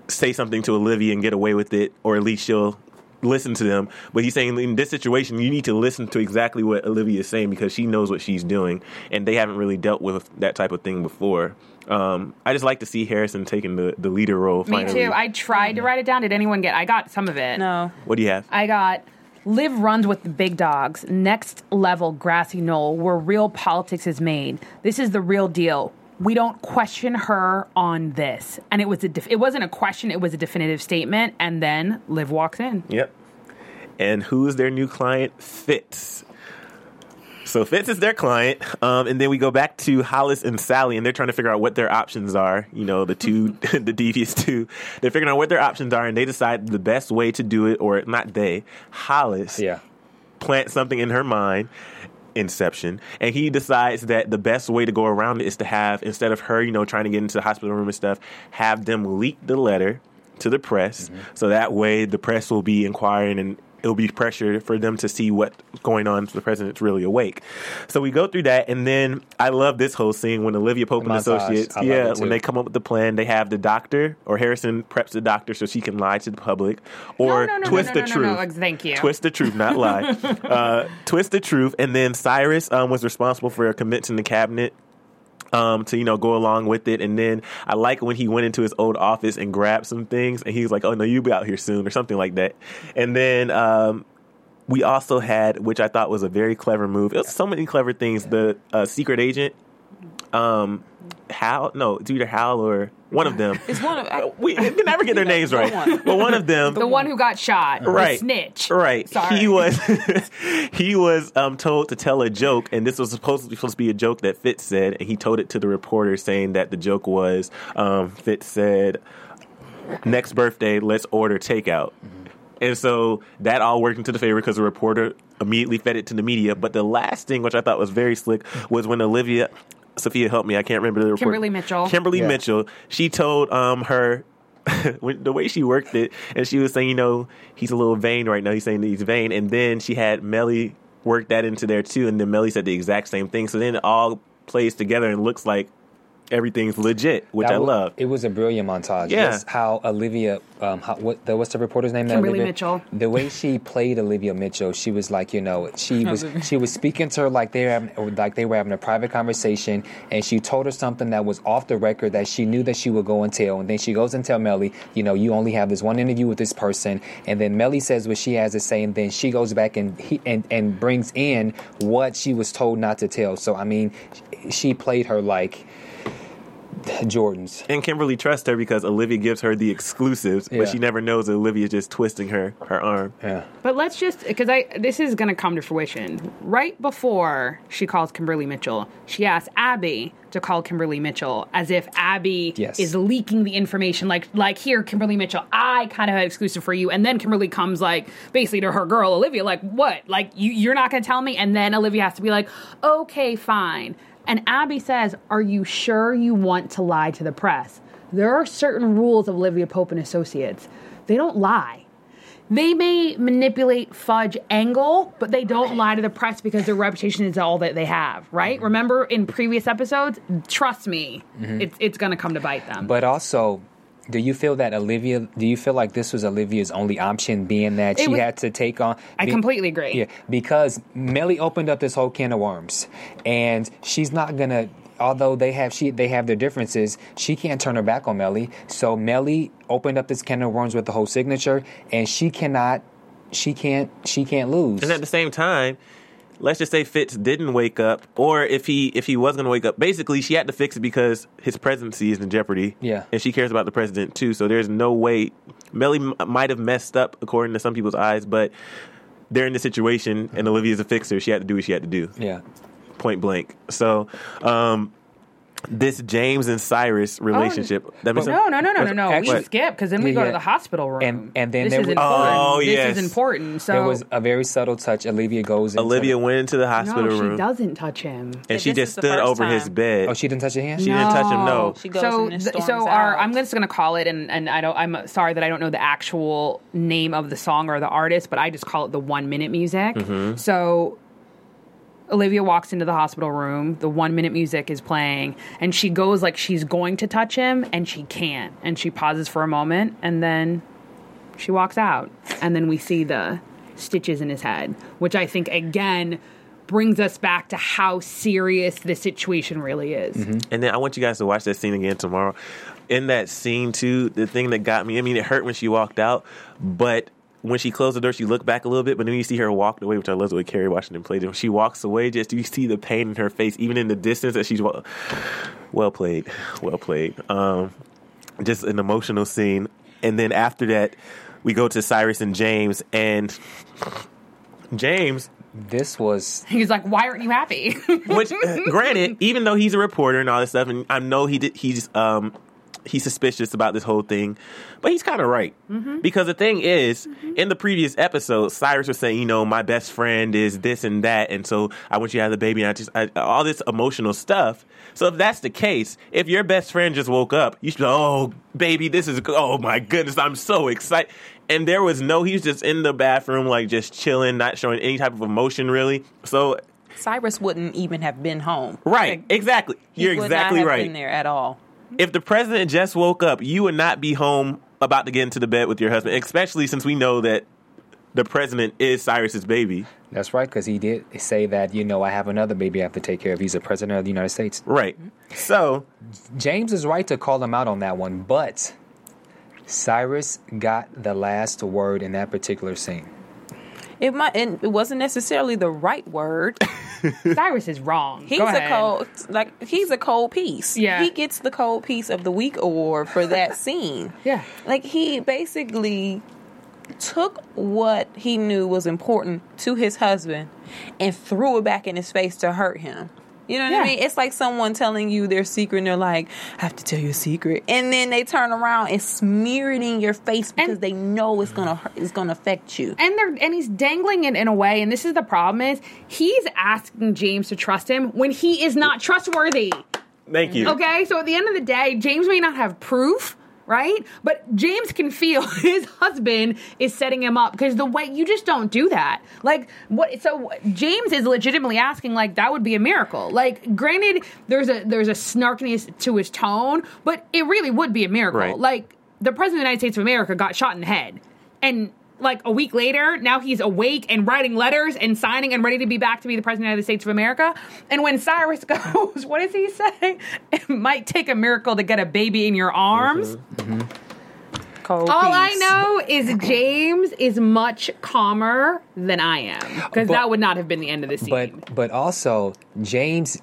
say something to Olivia and get away with it, or at least she'll listen to them. But he's saying in this situation, you need to listen to exactly what Olivia is saying because she knows what she's doing, and they haven't really dealt with that type of thing before. Um, I just like to see Harrison taking the, the leader role. Me too. I tried to write it down. Did anyone get? I got some of it. No. what do you have? I got Liv runs with the big dogs. Next level grassy knoll where real politics is made. This is the real deal. We don't question her on this. And it was a def- it wasn't a question, it was a definitive statement and then Liv walks in. Yep. And who's their new client? Fitz. So Fitz is their client, um, and then we go back to Hollis and Sally, and they're trying to figure out what their options are. You know, the two, the devious two. They're figuring out what their options are, and they decide the best way to do it, or not they, Hollis, Yeah. plant something in her mind. Inception, and he decides that the best way to go around it is to have instead of her, you know, trying to get into the hospital room and stuff, have them leak the letter to the press, so that way the press will be inquiring and it'll be pressure for them to see what's going on if the president's really awake. So we go through that, and then I love this whole scene when Olivia Pope and Associates, I yeah, when they come up with the plan, they have the doctor or Harrison preps the doctor so she can lie to the public or no, no, no, twist no, the no, no, truth. no, thank you. Twist the truth, not lie. uh, twist the truth, and then Cyrus um, was responsible for convincing the cabinet um, to you know go along with it. And then I like when he went into his old office and grabbed some things, and he was like, "Oh no, you'll be out here soon" or something like that. And then um, we also had, which I thought was a very clever move. It was so many clever things. The uh, secret agent, um, Hal, no, it's either Hal or one of them. It's one of I, we can never get their names the right, one. but one of them, The one who got shot. right The snitch. right Sorry. he was he was um told to tell a joke and this was supposed to be supposed to be a joke that fitz said and he told it to the reporter saying that the joke was um fitz said next birthday let's order takeout and so that all worked into the favor because the reporter immediately fed it to the media but the last thing which i thought was very slick was when olivia sophia helped me i can't remember the report Kimberly Mitchell. kimberly Yeah. mitchell she told um her the way she worked it, and she was saying, you know, he's a little vain right now. He's saying that he's vain, and then she had Mellie work that into there too, and then Mellie said the exact same thing. So then it all plays together and looks like everything's legit, which That I wa- love. It was a brilliant montage. Yeah. Just how Olivia, um, how, what the, what's the reporter's name? that Kimberly Olivia- Mitchell. The way she played Olivia Mitchell, she was like, you know, she was she was speaking to her like they were having, like they were having a private conversation, and she told her something that was off the record that she knew that she would go and tell, and then she goes and tell Mellie, you know, you only have this one interview with this person, and then Mellie says what she has to say, and then she goes back and he, and and brings in what she was told not to tell. So I mean, she played her like. Jordans. And Kimberly trusts her because Olivia gives her the exclusives, Yeah. but she never knows that Olivia's just twisting her her arm. Yeah. But let's just because I this is going to come to fruition. Right before she calls Kimberly Mitchell, she asks Abby to call Kimberly Mitchell as if Abby Yes. is leaking the information. Like like here, Kimberly Mitchell, I kind of had exclusive for you, and then Kimberly comes like basically to her girl Olivia, like what? Like you you're not going to tell me? And then Olivia has to be like, okay, fine. And Abby says, "Are you sure you want to lie to the press?" There are certain rules of Olivia Pope and Associates. They don't lie. They may manipulate, fudge, angle, but they don't lie to the press because their reputation is all that they have, right? Mm-hmm. Remember in previous episodes? Trust me, it's it's going to come to bite them. But also, do you feel that Olivia? Do you feel like this was Olivia's only option, being that It she was- had to take on? I completely agree. Yeah, because Mellie opened up this whole can of worms, and she's not gonna. Although they have she they have their differences, she can't turn her back on Mellie. So Mellie opened up this can of worms with the whole signature, and she cannot. She can't. She can't lose. And at the same time, let's just say Fitz didn't wake up, or if he if he was going to wake up, basically she had to fix it because his presidency is in jeopardy. Yeah. and she cares about the president too. So there's no way Mellie m- might have messed up according to some people's eyes, but they're in the situation, and Olivia's a fixer. She had to do what she had to do, yeah. point blank. So. um this James and Cyrus relationship. that makes no, no, no, no, no, no. Actually- we skip because then we Yeah, go to the hospital room. And- and then this there is was- important. Oh, this is important. So There was a very subtle touch. Olivia goes. Into Olivia went into the no, hospital she doesn't touch him. and she just stood first over his bed. Oh, she didn't touch your hand. She didn't touch him. No. She goes so, and th- so our, out. I'm just gonna call it, and, and I don't. I'm sorry that I don't know the actual name of the song or the artist, but I just call it the one minute music. Mm-hmm. So Olivia walks into the hospital room. The one minute music is playing, and she goes like she's going to touch him, and she can't. And she pauses for a moment, and then she walks out. And then we see the stitches in his head, which I think again brings us back to how serious the situation really is. Mm-hmm. And then I want you guys to watch that scene again tomorrow. In that scene too, the thing that got me, I mean, it hurt when she walked out, but when she closed the door, she looked back a little bit, but then you see her walk away, which I love the way Kerry Washington played it. When she walks away, just you see the pain in her face, even in the distance that she's well, well played, well played. Um, just an emotional scene. And then after that, we go to Cyrus and James, and James This was He's like, why aren't you happy? Which, uh, granted, even though he's a reporter and all this stuff, and I know he did, he's um he's suspicious about this whole thing, but he's kind of right mm-hmm. because the thing is, mm-hmm. in the previous episode, Cyrus was saying, you know, my best friend is this and that, and so I want you to have the baby, and I just I, all this emotional stuff. So if that's the case, if your best friend just woke up, you should be, oh baby, this is oh my goodness, I'm so excited. And there was no, he was just in the bathroom, like just chilling, not showing any type of emotion, really. So Cyrus wouldn't even have been home. Right, Like, exactly. You're exactly right. Been there at all. If the president just woke up, you would not be home about to get into the bed with your husband, especially since we know that the president is Cyrus's baby. that's right because he did say that you know I have another baby I have to take care of. He's the president of the United States. Right. So, James is right to call him out on that one, but Cyrus got the last word in that particular scene. It might. And it wasn't necessarily the right word. Cyrus is wrong. He's Go a ahead. cold. Like he's a cold piece. Yeah. He gets the cold piece of the week award for that scene. Yeah. Like he basically took what he knew was important to his husband and threw it back in his face to hurt him. You know what Yeah. I mean? It's like someone telling you their secret and they're like, I have to tell you a secret. And then they turn around and smear it in your face because And- they know it's gonna hurt, it's gonna affect you. and they're and he's dangling it in a way and this is the problem is he's asking james to trust him when he is not trustworthy thank you. okay so at the end of the day james may not have proof right? But james can feel his husband is setting him up because the way you just don't do that. Like what so james is legitimately asking like that would be a miracle. Like granted there's a there's a snarkiness to his tone but it really would be a miracle. Right. like the president of the united states of america got shot in the head. And like a week later, now he's awake and writing letters and signing and ready to be back to be the president of the States of America. And when Cyrus goes, what does he say? It might take a miracle to get a baby in your arms. Mm-hmm. Mm-hmm. Cold All I know is James is much calmer than I am because that would not have been the end of the scene. But but also James,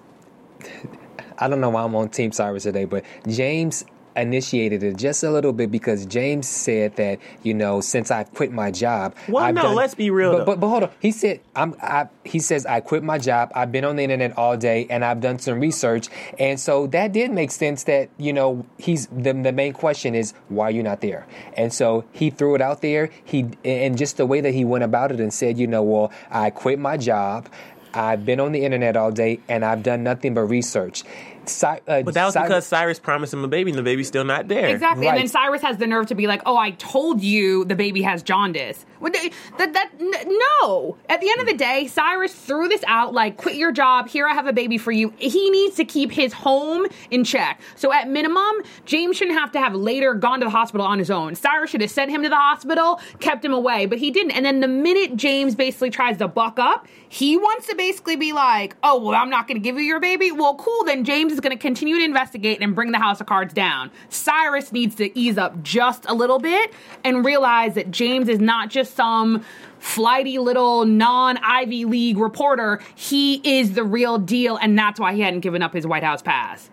I don't know why I'm on Team Cyrus today, but James initiated it just a little bit because James said that you know since I quit my job. Well, I've no, let's be real, But, but but hold on, he said I'm. I, he says I quit my job. I've been on the internet all day and I've done some research, and so that did make sense. That you know he's the the main question is why are you not there, and so he threw it out there. He and just the way that he went about it and said, you know, well I quit my job. I've been on the internet all day and I've done nothing but research. Cy- uh, But that was Cy- because Cyrus promised him a baby, and the baby's still not there. Exactly. And then Cyrus has the nerve to be like, "Oh, I told you the baby has jaundice." What the- That that n- no. At the end of the day, Cyrus threw this out like, "Quit your job. Here I have a baby for you." He needs to keep his home in check. So at minimum, James shouldn't have to have later gone to the hospital on his own. Cyrus should have sent him to the hospital, kept him away, but he didn't. And then the minute James basically tries to buck up, he wants to basically be like, "Oh, well, I'm not going to give you your baby." Well, cool. Then James is going to continue to investigate and bring the house of cards down. Cyrus needs to ease up just a little bit and realize that James is not just some flighty little non Ivy League reporter. He is the real deal, and that's why he hadn't given up his White House pass.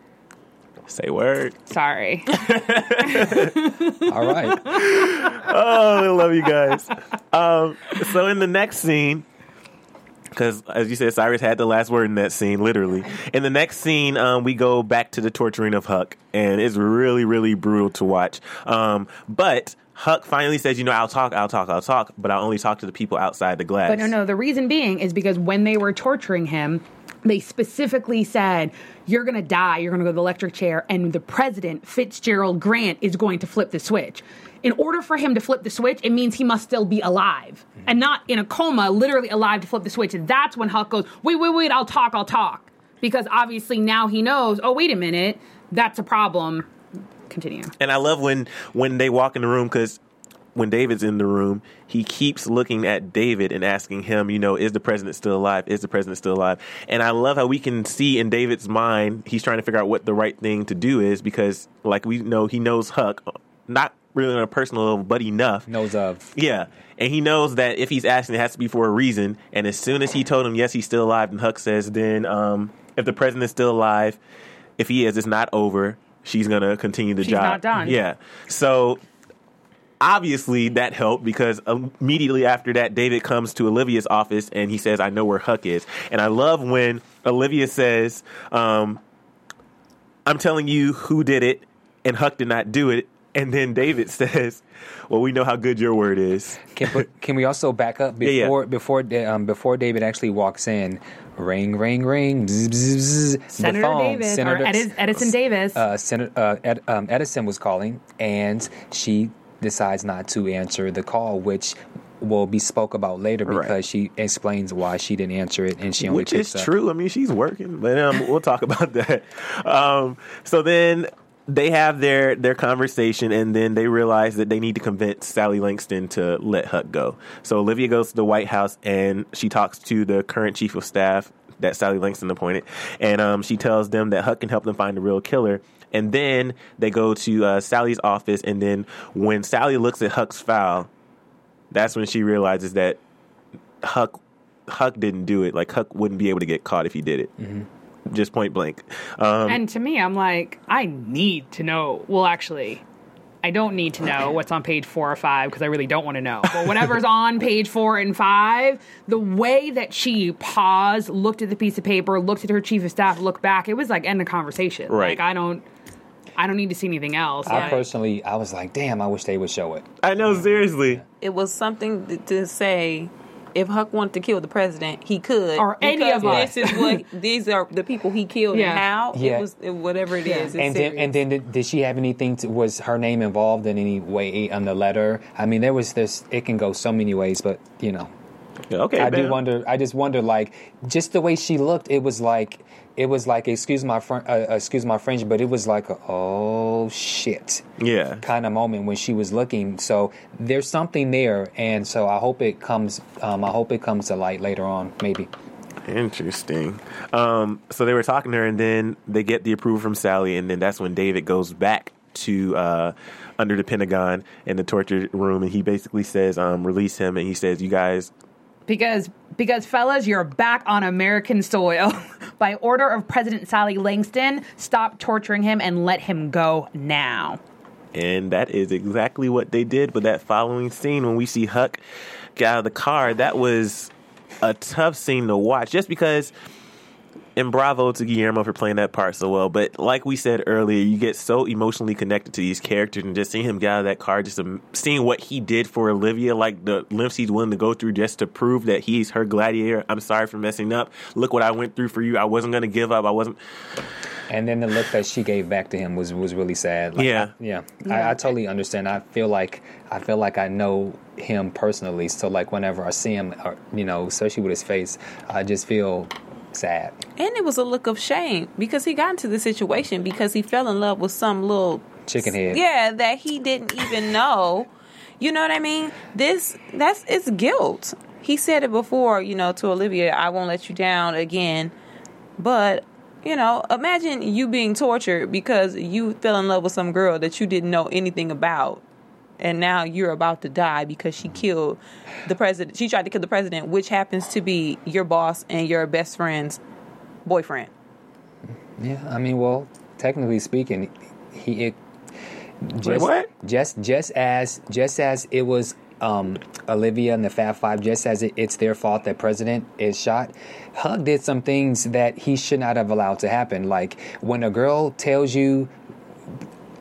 Say word. Sorry. all right. oh, I love you guys. Um, so in the next scene, because as you said, Cyrus had the last word in that scene, literally. In the next scene, um, we go back to the torturing of Huck, and it's really, really brutal to watch. Um, but Huck finally says, "You know, I'll talk, I'll talk, I'll talk, but I'll only talk to the people outside the glass." But no, no. The reason being is because when they were torturing him, they specifically said, "You're gonna die. You're gonna go to the electric chair," and the president, Fitzgerald Grant, is going to flip the switch. In order for him to flip the switch, it means he must still be alive and not in a coma, literally alive to flip the switch. And that's when Huck goes, "Wait, wait, wait! I'll talk. I'll talk." Because obviously now he knows. Oh, wait a minute, that's a problem. Continue. And I love when when they walk in the room because when David's in the room, he keeps looking at David and asking him, you know, is the president still alive? Is the president still alive? And I love how we can see in David's mind, he's trying to figure out what the right thing to do is because, like we know, he knows Huck, not really on a personal level, but enough. Knows of. Yeah. And he knows that if he's asking, it has to be for a reason. And as soon as he told him, yes, he's still alive, and Huck says, then um, if the president is still alive, if he is, it's not over. She's going to continue the She's job. not done. Yeah. So obviously that helped because immediately after that, David comes to Olivia's office and he says, "I know where Huck is." And I love when Olivia says, um, "I'm telling you who did it, and Huck did not do it." And then David says, "Well, we know how good your word is." Can, but can we also back up Yeah, yeah. before before um, before David actually walks in? Ring, ring, ring. Bzz, bzz, bzz, the Senator phone. Davis Senator- or Edis- Edison Davis. uh, Senator uh, Ed, um, Edison was calling, and she decides not to answer the call, which will be spoke about later Right. because she explains why she didn't answer it, and she only which is up. true. I mean, she's working, but um, we'll talk about that. Um, so then they have their their conversation, and then they realize that they need to convince Sally Langston to let Huck go. So Olivia goes to the White House, and she talks to the current chief of staff that Sally Langston appointed, and um, she tells them that Huck can help them find the real killer. And then they go to uh, Sally's office, and then when Sally looks at Huck's file, that's when she realizes that Huck Huck didn't do it. Like Huck wouldn't be able to get caught if he did it. Just point blank. Um, and to me, I'm like, I need to know. Well, actually, I don't need to know what's on page four or five because I really don't want to know. But whatever's on page four and five, the way that she paused, looked at the piece of paper, looked at her chief of staff, looked back, it was like end of conversation. Right. Like I don't, I don't need to see anything else. I Like, personally, I was like, damn, I wish they would show it. I know, seriously. It was something th- to say. If Huck wanted to kill the president, he could. Or any of us. This is what these are the people he killed Yeah. and how. Yeah. It was it, whatever it is. It's and then, and then, did, did she have anything? To, was her name involved in any way on the letter? I mean, there was this. It can go so many ways, but you know, Okay, I do wonder. I just wonder, like, just the way she looked. It was like, it was like, excuse my fr- uh, excuse my French, but it was like, a, oh shit, Yeah. kind of moment when she was looking. So there's something there, and so I hope it comes. Um, I hope it comes to light later on, maybe. Interesting. Um, so they were talking to her, and then they get the approval from Sally, and then that's when David goes back to uh, under the Pentagon in the torture room, and he basically says, um, "Release him," and he says, "You guys." Because, because, fellas, you're back on American soil. By order of President Sally Langston, stop torturing him and let him go now. And that is exactly what they did. But that following scene, when we see Huck get out of the car, that was a tough scene to watch. Just because, and bravo to Guillermo for playing that part so well. But like we said earlier, you get so emotionally connected to these characters, and just seeing him get out of that car, just seeing what he did for Olivia, like the lengths he's willing to go through just to prove that he's her gladiator. I'm sorry for messing up. Look what I went through for you. I wasn't going to give up. I wasn't. And then the look that she gave back to him was was really sad. Like, Yeah. I, yeah. I, I totally understand. I feel like I feel like I know him personally. So like whenever I see him, or, you know, especially with his face, I just feel sad. and it was a look of shame because he got into the situation because he fell in love with some little Chicken head. Yeah, that he didn't even know. You know what I mean? This that's it's guilt. He said it before, you know, to Olivia, I won't let you down again. But, you know, imagine you being tortured because you fell in love with some girl that you didn't know anything about. And now you're about to die because she killed the president. She tried to kill the president, which happens to be your boss and your best friend's boyfriend. Yeah. I mean, well, technically speaking, he it just what? just just as just as it was um, Olivia and the Fab Five, just as it, it's their fault that President is shot. Huck did some things that he should not have allowed to happen. Like when a girl tells you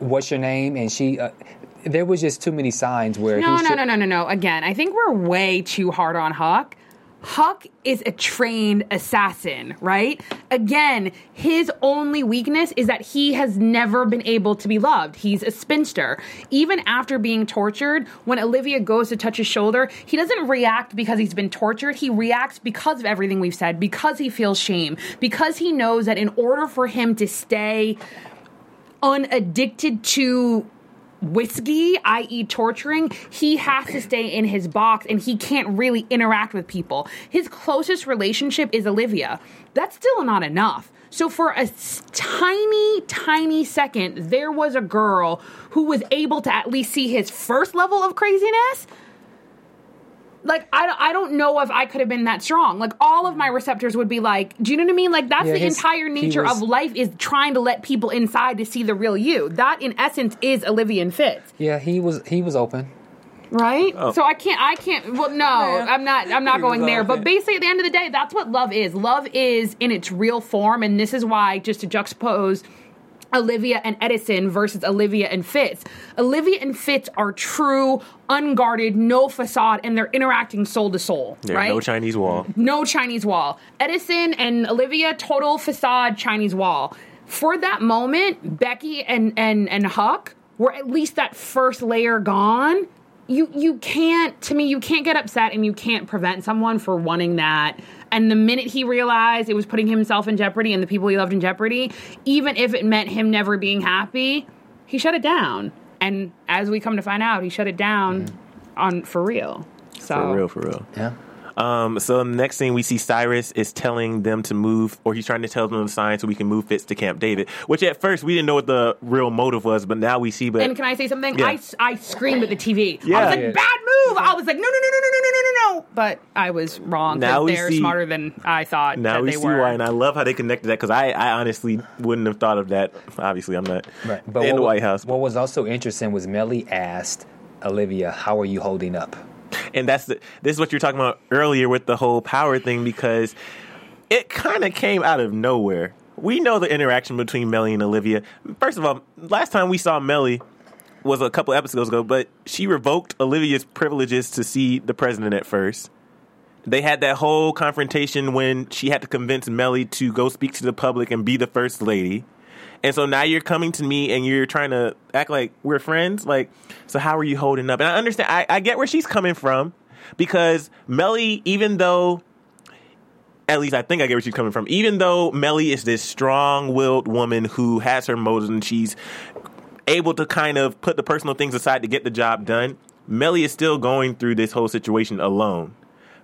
what's your name, and she. Uh, there was just too many signs where No, no, should, no, no, no, no. Again, I think we're way too hard on Huck. Huck is a trained assassin, right? Again, his only weakness is that he has never been able to be loved. He's a spinster. Even after being tortured, when Olivia goes to touch his shoulder, he doesn't react because he's been tortured. He reacts because of everything we've said, because he feels shame, because he knows that in order for him to stay unaddicted to whiskey, i.e., torturing, he has to stay in his box and he can't really interact with people. His closest relationship is Olivia. That's still not enough. So, for a tiny, tiny second, there was a girl who was able to at least see his first level of craziness like I, I don't know if I could have been that strong. Like all of my receptors would be like, do you know what I mean? Like that's Yeah, the his- entire nature was- of life is trying to let people inside to see the real you. That in essence is Olivia and Fitz. Yeah, he was he was open. right? Oh. So I can't, I can't. Well, no, I'm not. I'm not going there. But basically, at the end of the day, that's what love is. Love is in its real form, and this is why, just to juxtapose. Olivia and Edison versus Olivia and Fitz. Olivia and Fitz are true, unguarded, no facade, and they're interacting soul to soul. Right? no Chinese wall. no Chinese wall. Edison and Olivia, total facade Chinese wall. For that moment, Becky and and and Huck were at least that first layer gone. You you can't to me you can't get upset and you can't prevent someone for wanting that. And the minute he realized it was putting himself in jeopardy and the people he loved in jeopardy, even if it meant him never being happy, he shut it down. And as we come to find out, he shut it down on for real. So For real, for real. Yeah. Um, so the next thing we see Cyrus is telling them to move, or he's trying to tell them to sign so we can move Fitz to Camp David. Which at first we didn't know what the real motive was, but now we see. But And can I say something? Yeah. I, I screamed at the TV. Yeah. I was like, Yeah. bad move. I was like, no, no, no, no, no, no, no, no, no. But I was wrong. Now 'cause we they're see- smarter than I thought now that we they see were. why, and I love how they connected that because I, I honestly wouldn't have thought of that. Obviously, I'm not Right. in what, the White House, What was also interesting was Mellie asked Olivia, "How are you holding up?" And that's the, this is what you're talking about earlier with the whole power thing because it kind of came out of nowhere. We know the interaction between Mellie and Olivia. First of all, last time we saw Mellie was a couple episodes ago, but she revoked Olivia's privileges to see the president at first. They had that whole confrontation when she had to convince Mellie to go speak to the public and be the first lady. And so now you're coming to me and you're trying to act like we're friends. Like, so how are you holding up? And I understand, I, I get where she's coming from because Mellie, even though, at least I think I get where she's coming from, even though Mellie is this strong willed woman who has her motives and she's able to kind of put the personal things aside to get the job done, Mellie is still going through this whole situation alone.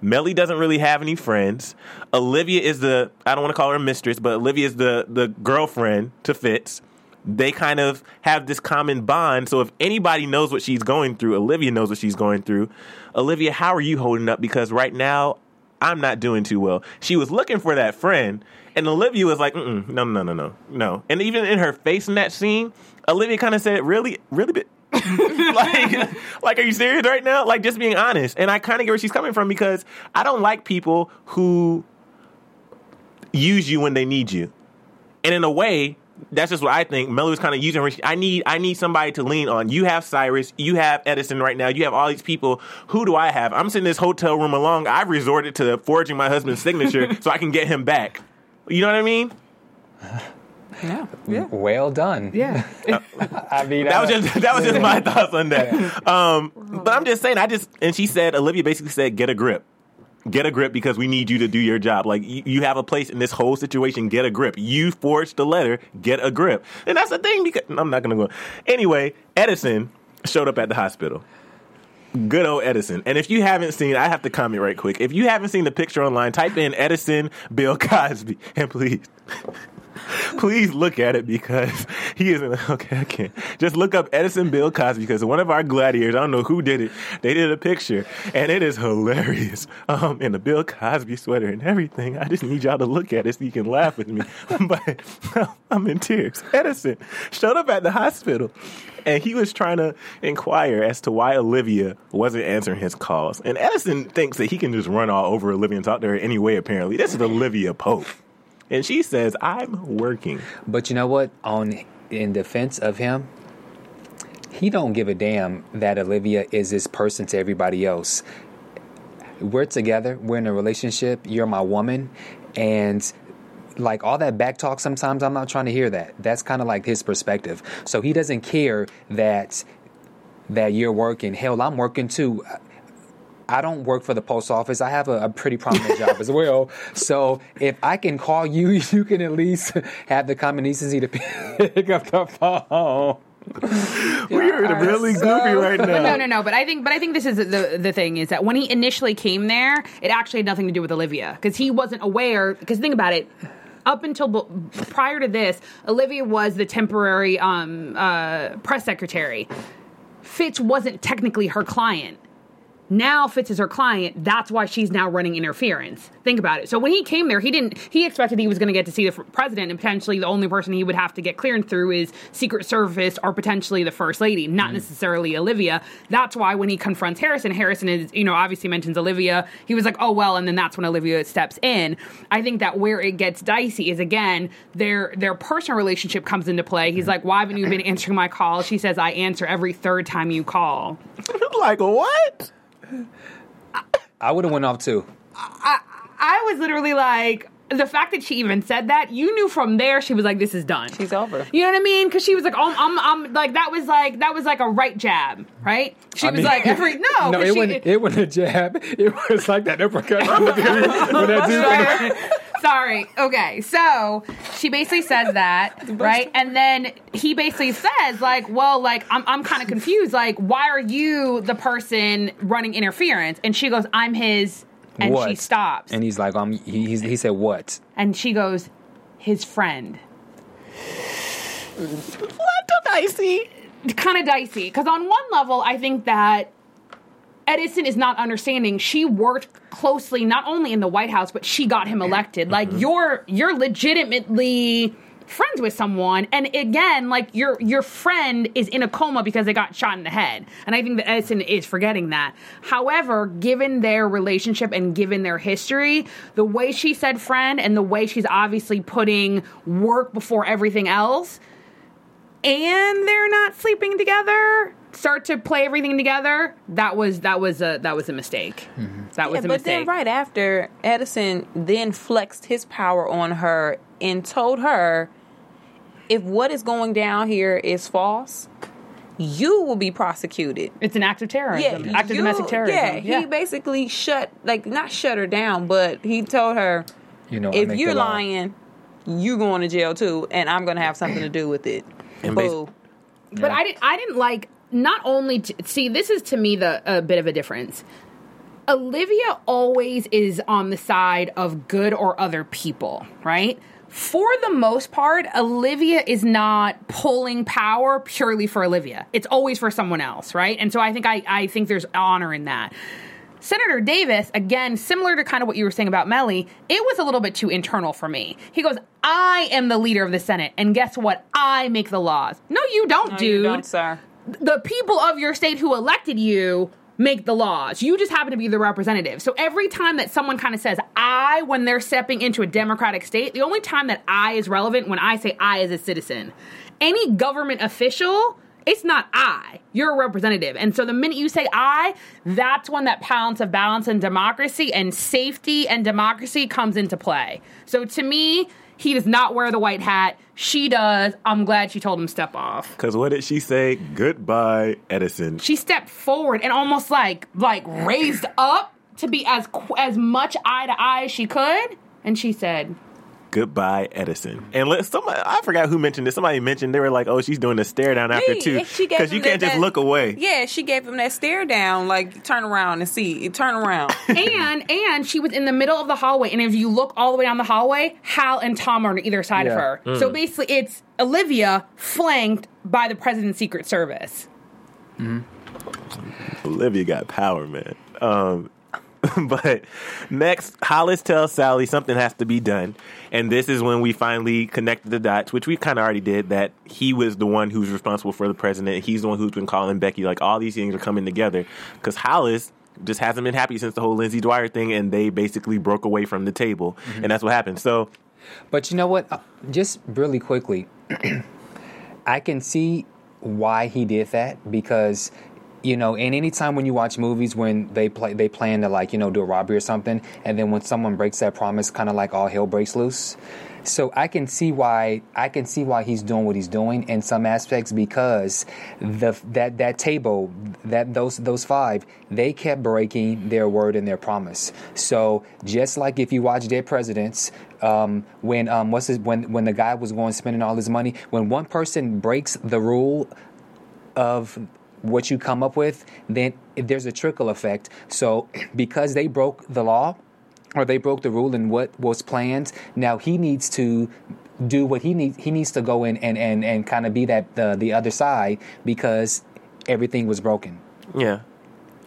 Mellie doesn't really have any friends. Olivia is the I don't want to call her mistress, but Olivia is the the girlfriend to Fitz. They kind of have this common bond. So if anybody knows what she's going through, Olivia knows what she's going through. Olivia, how are you holding up? Because right now, I'm not doing too well. She was looking for that friend, and Olivia was like, no, no, no, no, no. And even in her face in that scene, Olivia kind of said, really, really. like, like, are you serious right now? Like, just being honest. And I kind of get where she's coming from because I don't like people who use you when they need you. And in a way, that's just what I think. Mellie was kind of using her. I need, I need somebody to lean on. You have Cyrus, you have Edison right now. You have all these people. Who do I have? I'm sitting in this hotel room alone. I've resorted to forging my husband's signature so I can get him back. You know what I mean? Yeah. Yeah. Well done. Yeah. I mean, That I- was just that was just my thoughts on that. Um, but I'm just saying, I just and she said Olivia basically said, "Get a grip, get a grip because we need you to do your job. Like you, you have a place in this whole situation. Get a grip. You forged the letter. Get a grip." And that's the thing because I'm not gonna go. Anyway, Edison showed up at the hospital. Good old Edison. And if you haven't seen, I have to comment right quick. If you haven't seen the picture online, type in Edison Bill Cosby and please please look at it because he isn't okay. I can't just look up Edison Bill Cosby because one of our gladiators. I don't know who did it. They did a picture and it is hilarious. Um, in a Bill Cosby sweater and everything. I just need y'all to look at it so you can laugh with me. but I'm in tears. Edison showed up at the hospital and he was trying to inquire as to why Olivia wasn't answering his calls. And Edison thinks that he can just run all over Olivia and talk to her anyway. Apparently, this is Olivia Pope. And she says, I'm working. But you know what? On in defense of him, he don't give a damn that Olivia is this person to everybody else. We're together. We're in a relationship. You're my woman, and like all that back talk. Sometimes I'm not trying to hear that. That's kind of like his perspective. So he doesn't care that that you're working. Hell, I'm working too. I don't work for the post office. I have a, a pretty prominent job as well. So if I can call you, you can at least have the common decency to pick up the phone. We're really goofy right now. But no, no, no. But I think, but I think this is the the thing is that when he initially came there, it actually had nothing to do with Olivia because he wasn't aware. Because think about it. Up until b- prior to this, Olivia was the temporary um, uh, press secretary. Fitz wasn't technically her client. Now Fitz is her client. That's why she's now running interference. Think about it. So when he came there, he didn't. He expected he was going to get to see the president, and potentially the only person he would have to get clearance through is Secret Service or potentially the first lady, not mm. necessarily Olivia. That's why when he confronts Harrison, Harrison is you know obviously mentions Olivia. He was like, oh well, and then that's when Olivia steps in. I think that where it gets dicey is again their their personal relationship comes into play. He's like, why haven't you been answering my calls? She says, I answer every third time you call. like what? I would have went off too. I was literally like, the fact that she even said that, you knew from there she was like, "This is done. She's over. You know what I mean? Because she was like, "Oh, I'm, I'm like that was like that was like a right jab, right?" She I was mean- like, "Every no, no, 'cause it she- wasn't. It wasn't a jab. It was like that uppercut. when that dude- Sorry. Okay. So she basically says that, right? And then he basically says, like, well, like, I'm, I'm kind of confused. Like, why are you the person running interference? And she goes, I'm his. And What? she stops. And he's like, um, he, he's, he said what? And she goes, his friend. What dicey? kind of dicey because on one level i think that edison is not understanding. She worked closely not only in the white house but she got him elected. Like mm-hmm. you're you're legitimately friends with someone. And again like your your friend is in a coma because they got shot in the head. And i think that edison is forgetting that. However given their relationship and given their history the way she said friend and the way she's obviously putting work before everything else and they're not sleeping together start to play everything together that was that was a that was a mistake mm-hmm. that was Yeah, a but mistake But then right after Edison then flexed his power on her and told her if what is going down here is false, you will be prosecuted. it's an act of terrorism Yeah, act of you- domestic terrorism Yeah, he basically shut like not shut her down, but he told her You know, if you're lying, you're going to jail too, and I'm going to have something to do with it. And bas- Boo. But I didn't. I didn't like. Not only to, see, this is to me the a bit of a difference. Olivia always is on the side of good or other people, right? For the most part, Olivia is not pulling power purely for Olivia. It's always for someone else, right? And so I think I, I think there's honor in that. Senator Davis, again, similar to kind of what you were saying about Mellie, it was a little bit too internal for me. He goes, I am the leader of the Senate, and guess what? I make the laws. No, you don't, No, dude. you don't, sir. The people of your state who elected you make the laws. You just happen to be the representative. So every time that someone kind of says I when they're stepping into a democratic state, the only time that I is relevant when I say I as a citizen. Any government official it's not I. You're a representative. And so the minute you say I, that's when that balance of balance and democracy and safety and democracy comes into play. So to me, he does not wear the white hat. She does. I'm glad she told him step off. Because what did she say? Goodbye, Edison. She stepped forward and almost like like raised up to be as as much eye to eye as she could, and she said, Goodbye, Edison. And let somebody, I forgot who mentioned this. Somebody mentioned they were like, "Oh, she's doing a stare down after Hey, too," she gave because you can't that- just look away. Yeah, she gave him that stare down, like turn around and see. Turn around. and and she was in the middle of the hallway, and if you look all the way down the hallway, Hal and Tom are on either side of her. Mm. So basically, it's Olivia flanked by the president's Secret Service. Olivia got power, man. Um, but next, Hollis tells Sally something has to be done, and this is when we finally connected the dots, which we kind of already did. That he was the one who's responsible for the president. He's the one who's been calling Becky. Like all these things are coming together because Hollis just hasn't been happy since the whole Lindsay Dwyer thing, and they basically broke away from the table, and that's what happened. So But you know what? Uh, Just really quickly, I can see why he did that because you know, and anytime when you watch movies when they play they plan to like, you know, do a robbery or something, and then when someone breaks that promise, kind of like all hell breaks loose. So I can see why I can see why he's doing what he's doing in some aspects because the that that table that those those five they kept breaking their word and their promise. So just like if you watch Dead Presidents, um, when um, what's his, when when the guy was going spending all his money, when one person breaks the rule of what you come up with, then there's a trickle effect. So because they broke the law or they broke the rule and what was planned, now he needs to do what he needs. He needs to go in and and, and kind of be that the the other side because everything was broken. yeah,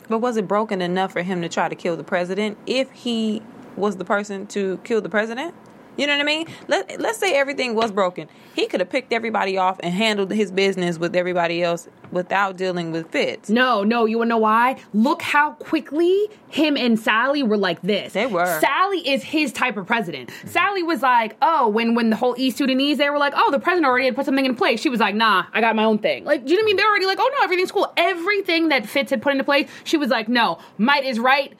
But was it broken enough for him to try to kill the president if he was the person to kill the president? You know what I mean? Let Let's say everything was broken. He could have picked everybody off and handled his business with everybody else without dealing with Fitz. No, no, you wanna know why? Look how quickly him and Sally were like this. They were. Sally is his type of president. Sally was like, oh, when when the whole East Sudanese, they were like, oh, the president already had put something in place. She was like, nah, I got my own thing. Like, do you know what I mean? They're already like, oh no, everything's cool. Everything that Fitz had put into place, she was like, no, might is right.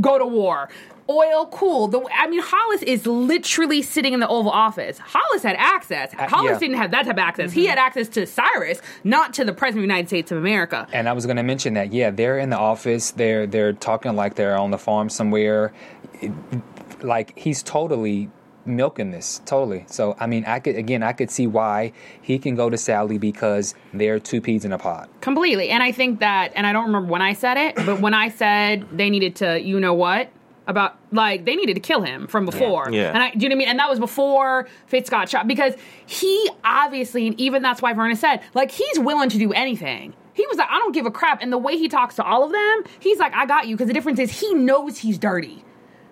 Go to war. Oil, cool. The, I mean, Hollis is literally sitting in the Oval Office. Hollis had access. Uh, Hollis yeah. didn't have that type of access. He mm-hmm. had access to Cyrus, not to the President of the United States of America. And I was going to mention that, yeah, they're in the office. They're they're talking like they're on the farm somewhere. It- like he's totally milking this, totally. So I mean, I could again, I could see why he can go to Sally because they're two peas in a pod. Completely. And I think that, and I don't remember when I said it, but when I said they needed to, you know what? About like they needed to kill him from before, Yeah. and I, do you know what I mean? And that was before Fitz got shot because he obviously, and even that's why Verna said, like he's willing to do anything. He was like, I don't give a crap, and the way he talks to all of them, he's like, I got you. Because the difference is he knows he's dirty.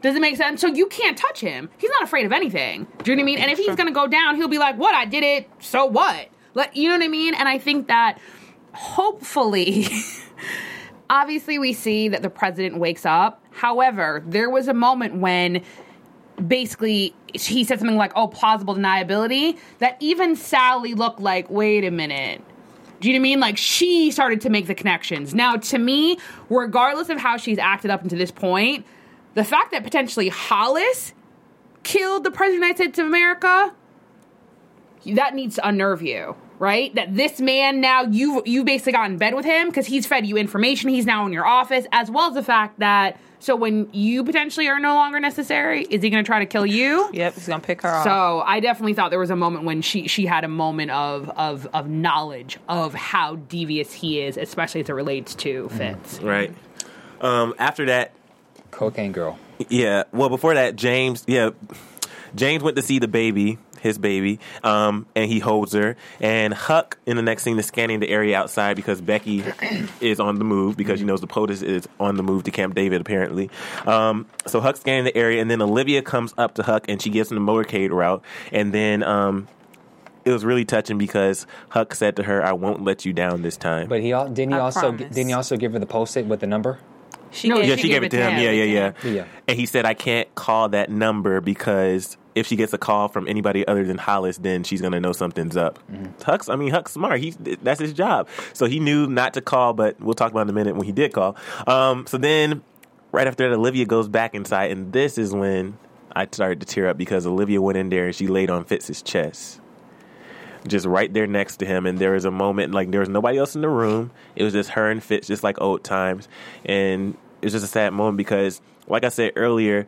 Does it make sense? So you can't touch him. He's not afraid of anything. Do you know what I mean? And if he's gonna go down, he'll be like, "What? I did it. So what?" Like, you know what I mean? And I think that hopefully, obviously, we see that the president wakes up. However, there was a moment when basically he said something like, "Oh, plausible deniability," that even Sally looked like, "Wait a minute." Do you know what I mean? Like she started to make the connections. Now, to me, regardless of how she's acted up until this point, the fact that potentially Hollis killed the president of the United States of America, that needs to unnerve you, right? That this man now you you basically got in bed with him because he's fed you information. He's now in your office, as well as the fact that so when you potentially are no longer necessary, is he going to try to kill you? Yep, he's gonna pick her off. So I definitely thought there was a moment when she she had a moment of of of knowledge of how devious he is, especially as it relates to Fitz. Right. Um, after that, Cocaine girl. Yeah. Well, before that, James. Yeah, James went to see the baby, his baby, um, and he holds her. And Huck, in the next scene, is scanning the area outside because Becky is on the move because she knows the POTUS is on the move to Camp David, apparently. Um, so Huck's scanning the area, and then Olivia comes up to Huck and she gives him the motorcade route. And then um, it was really touching because Huck said to her, "I won't let you down this time." But he al- didn't he I also promise. didn't he also give her the post it with the number? She, No, gave, yeah, she, gave it to him. Yeah, yeah, yeah, Yeah. And he said, I can't call that number because if she gets a call from anybody other than Hollis, then she's gonna know something's up. Huck's, I mean, Huck's smart. He's that's his job. So he knew not to call, but we'll talk about it in a minute when he did call. Um, so then, right after that, Olivia goes back inside, and this is when I started to tear up because Olivia went in there and she laid on Fitz's chest. Just right there next to him, and there was a moment like there was nobody else in the room. It was just her and Fitz, just like old times, and it was just a sad moment because, like I said earlier,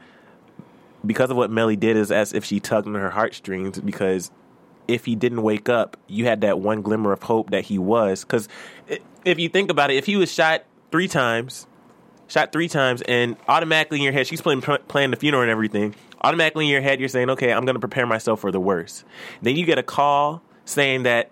because of what Mellie did is as if she tugged on her heartstrings because if he didn't wake up, you had that one glimmer of hope that he was. Because if you think about it, if he was shot three times, shot three times, and automatically in your head, she's playing, playing the funeral and everything, automatically in your head, you're saying, okay, I'm going to prepare myself for the worst. Then you get a call saying that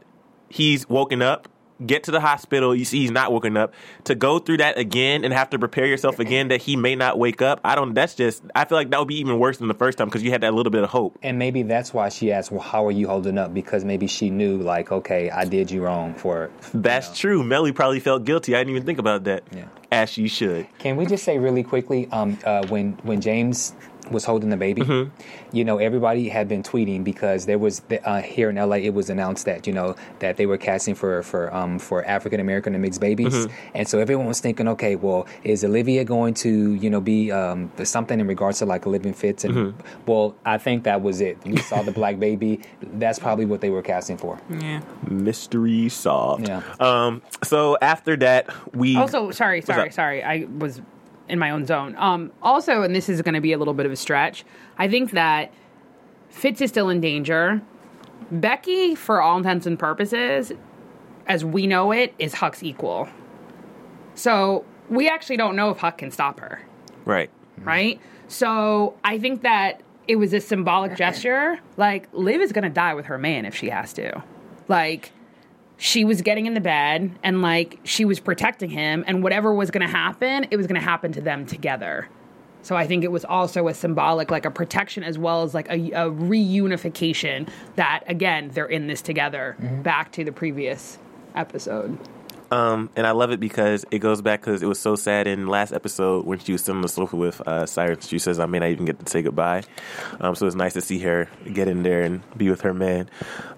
he's woken up. Get to the hospital, you see he's not woken up. To go through that again and have to prepare yourself again that he may not wake up, I don't. That's just. I feel like that would be even worse than the first time because you had that little bit of hope. And maybe that's why she asked, "Well, how are you holding up?" Because maybe she knew, like, okay, I did you wrong for. That's true. Mellie probably felt guilty. I didn't even think about that. Yeah. As she should. Can we just say really quickly, um, uh, when when James was holding the baby, Mm-hmm. you know, everybody had been tweeting because there was uh, here in LA, it was announced that you know that they were casting for for um, for African American and mixed babies, Mm-hmm. and so everyone was thinking, okay, well, is Olivia going to you know be um, something in regards to like Olivia Fitz? And Mm-hmm. well, I think that was it. We saw the black baby. That's probably what they were casting for. Yeah. Mystery solved. Yeah. Um. So after that, we Also, sorry, sorry, sorry. I was in my own zone. Um, also, and this is going to be a little bit of a stretch. I think that Fitz is still in danger. Becky, for all intents and purposes, as we know it, is Huck's equal. So we actually don't know if Huck can stop her, right. right? So I think that it was a symbolic gesture. Like Liv is going to die with her man if she has to. Like she was getting in the bed and like she was protecting him and whatever was going to happen it was going to happen to them together so i think it was also a symbolic like a protection as well as like a, a reunification that again they're in this together back to the previous episode Um, and I love it because it goes back because it was so sad in last episode when she was sitting on the sofa with uh, Cyrus. She says, "I may not even get to say goodbye." Um, so it's nice to see her get in there and be with her man.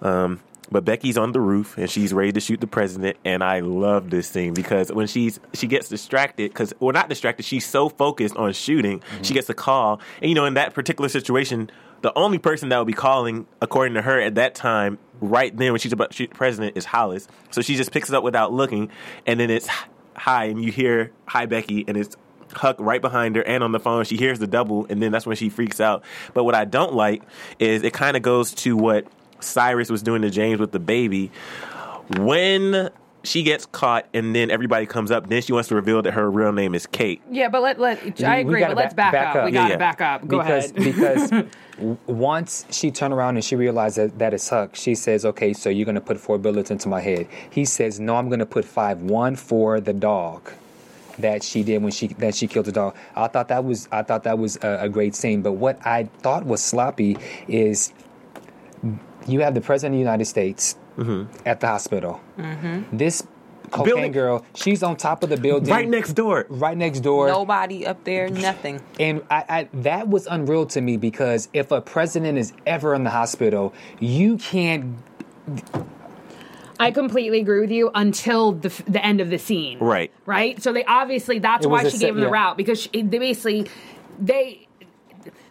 Um, but Becky's on the roof and she's ready to shoot the president, and I love this scene because when she's she gets distracted because well not distracted, she's so focused on shooting, mm-hmm. she gets a call, and you know in that particular situation. The only person that would be calling, according to her at that time, right then when she's about to shoot the president, is Hollis. So she just picks it up without looking, and then it's hi, and you hear hi Becky, and it's Huck right behind her and on the phone. She hears the double, and then that's when she freaks out. But what I don't like is it kind of goes to what Cyrus was doing to James with the baby. When she gets caught, and then everybody comes up, then she wants to reveal that her real name is Kate. yeah but let, let i agree gotta but let's back- back, back up. up. we Yeah, gotta yeah. back up go because ahead because w- once she turned around and she realized that that it's Huck, she says, "Okay, so you're gonna put four bullets into my head." He says, "No, I'm gonna put five. One for the dog." That she did when she that she killed the dog. I thought that was I thought that was a, a great scene. But what I thought was sloppy is you have the president of the United States mm-hmm. at the hospital. Mm-hmm. This cocaine Building- girl, she's on top of the building, Right next door. right next door. Nobody up there, nothing. And I, I, that was unreal to me because if a president is ever in the hospital, you can't. I completely agree with you until the the end of the scene. Right. Right. So they obviously that's It why she set- gave him the route because she, they basically they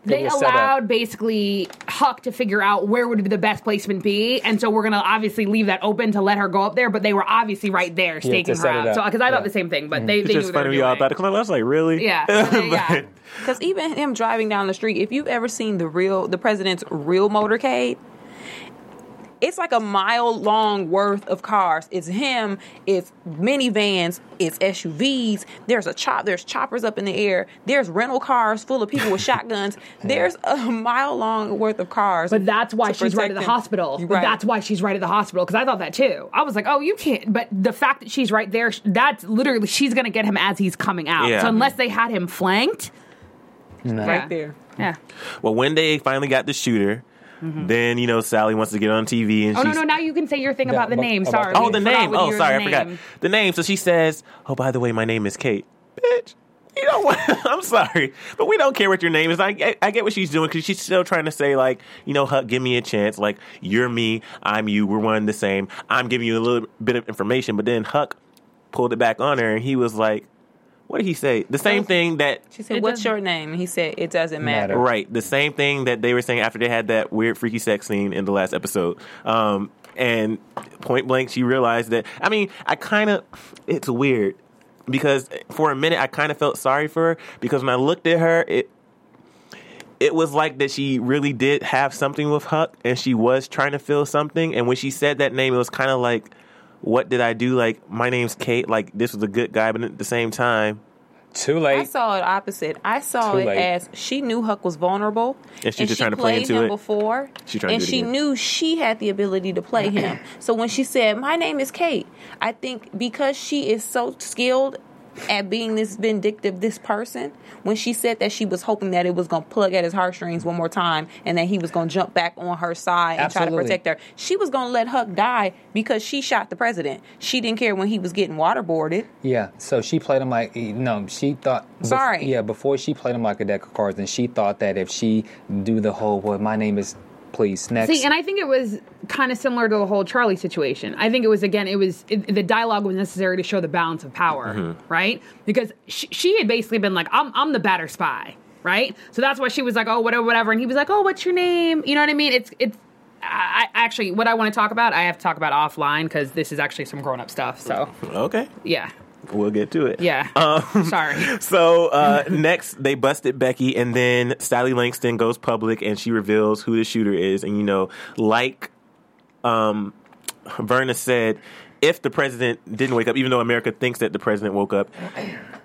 they was set allowed basically Huck to figure out where would be the best placement be, and so we're gonna obviously leave that open to let her go up there. But they were obviously right there staking her set it out. So because I Yeah. thought the same thing, but mm-hmm. they, It's they knew just what they funny were we all doing. thought it. I was like, really? Yeah, yeah. Because even him driving down the street, if you've ever seen the real, the president's real motorcade, it's like a mile long worth of cars. It's him. It's minivans. It's SUVs. There's a chop. There's choppers up in the air. There's rental cars full of people with shotguns. There's a mile long worth of cars. But that's why she's right at the him. hospital. But right. that's why she's right at the hospital because I thought that too. I was like, oh, you can't. But the fact that she's right there, that's literally she's gonna get him as he's coming out. Yeah. So unless they had him flanked, right there. yeah. Well, when they finally got the shooter, Mm-hmm. then you know Sally wants to get on TV, and Oh no, she's no! Now you can say your thing Yeah, about the about- name. about Sorry. Oh, the name. Oh, your sorry, I forgot the name. So she says, "Oh, by the way, my name is Kate." Bitch, you know what? I'm sorry, but we don't care what your name is. I get, I get what she's doing because she's still trying to say like, you know, Huck, give me a chance. Like you're me, I'm you. We're one and the same. I'm giving you a little bit of information, but then Huck pulled it back on her, and he was like, "What did he say? The same thing that." She said, "What's your name?" He said, "It doesn't matter." Matter. Right. The same thing that they were saying after they had that weird freaky sex scene in the last episode. Um, and point blank, she realized that. I mean, I kind of, it's weird because for a minute I kind of felt sorry for her because when I looked at her, it, it was like that she really did have something with Huck and she was trying to feel something. And when she said that name, it was kind of like, what did I do? Like, my name's Kate. Like, this was a good guy, but at the same time, Too late. I saw it opposite. I saw Too it late. as she knew Huck was vulnerable, And she's just trying to play played into him it. before, She trying to and do it she again. knew she had the ability to play him. So when she said, "My name is Kate," I think because she is so skilled at being this vindictive, this person, when she said that she was hoping that it was going to plug at his heartstrings one more time, and that he was going to jump back on her side and try to protect her, she was going to let Huck die because she shot the president. She didn't care when he was getting waterboarded. Yeah, so she played him like eh, no. She thought. bef- Sorry. yeah, before she played him like a deck of cards, and she thought that if she do the whole "well, my name is," please next. See, and I think it was kind of similar to the whole Charlie situation. I think it was again, it was it, the dialogue was necessary to show the balance of power, mm-hmm. right? Because she, she had basically been like, "I'm I'm the batter spy," right? So that's why she was like, "Oh, whatever, whatever," and he was like, "Oh, what's your name?" You know what I mean? It's it's. I, I actually, what I want to talk about, I have to talk about offline because this is actually some grown up stuff. So, okay, yeah, we'll get to it. yeah. Um, Sorry. So uh, next, they busted Becky, and then Sally Langston goes public, and she reveals who the shooter is. And you know, like um, Verna said, if the president didn't wake up, even though America thinks that the president woke up,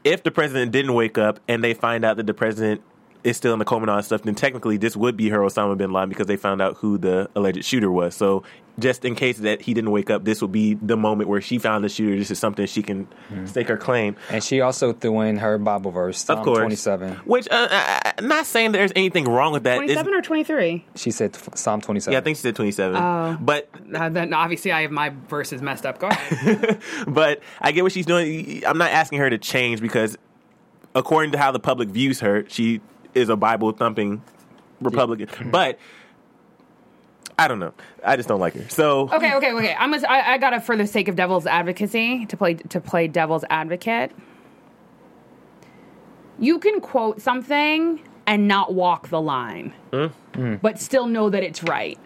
if the president didn't wake up, and they find out that the president is still in the coma and stuff, then technically this would be her Osama bin Laden because they found out who the alleged shooter was. So just in case that he didn't wake up, this would be the moment where she found the shooter. This is something she can stake her claim. And she also threw in her Bible verse, Psalm Of course, 27. Which uh, uh, uh, not saying there's anything wrong with that. It's- 27 or 23? She said Psalm 27. yeah, I think she said 27. Oh. But Uh, then obviously I have my verses messed up. Go ahead. but I get what she's doing. I'm not asking her to change because, according to how the public views her, she is a Bible thumping Republican. But I don't know. I just don't like her. So okay, okay, okay. I'm gonna, I, I gotta, for the sake of devil's advocacy, to play to play devil's advocate. You can quote something and not walk the line, hmm? Hmm. but still know that it's right,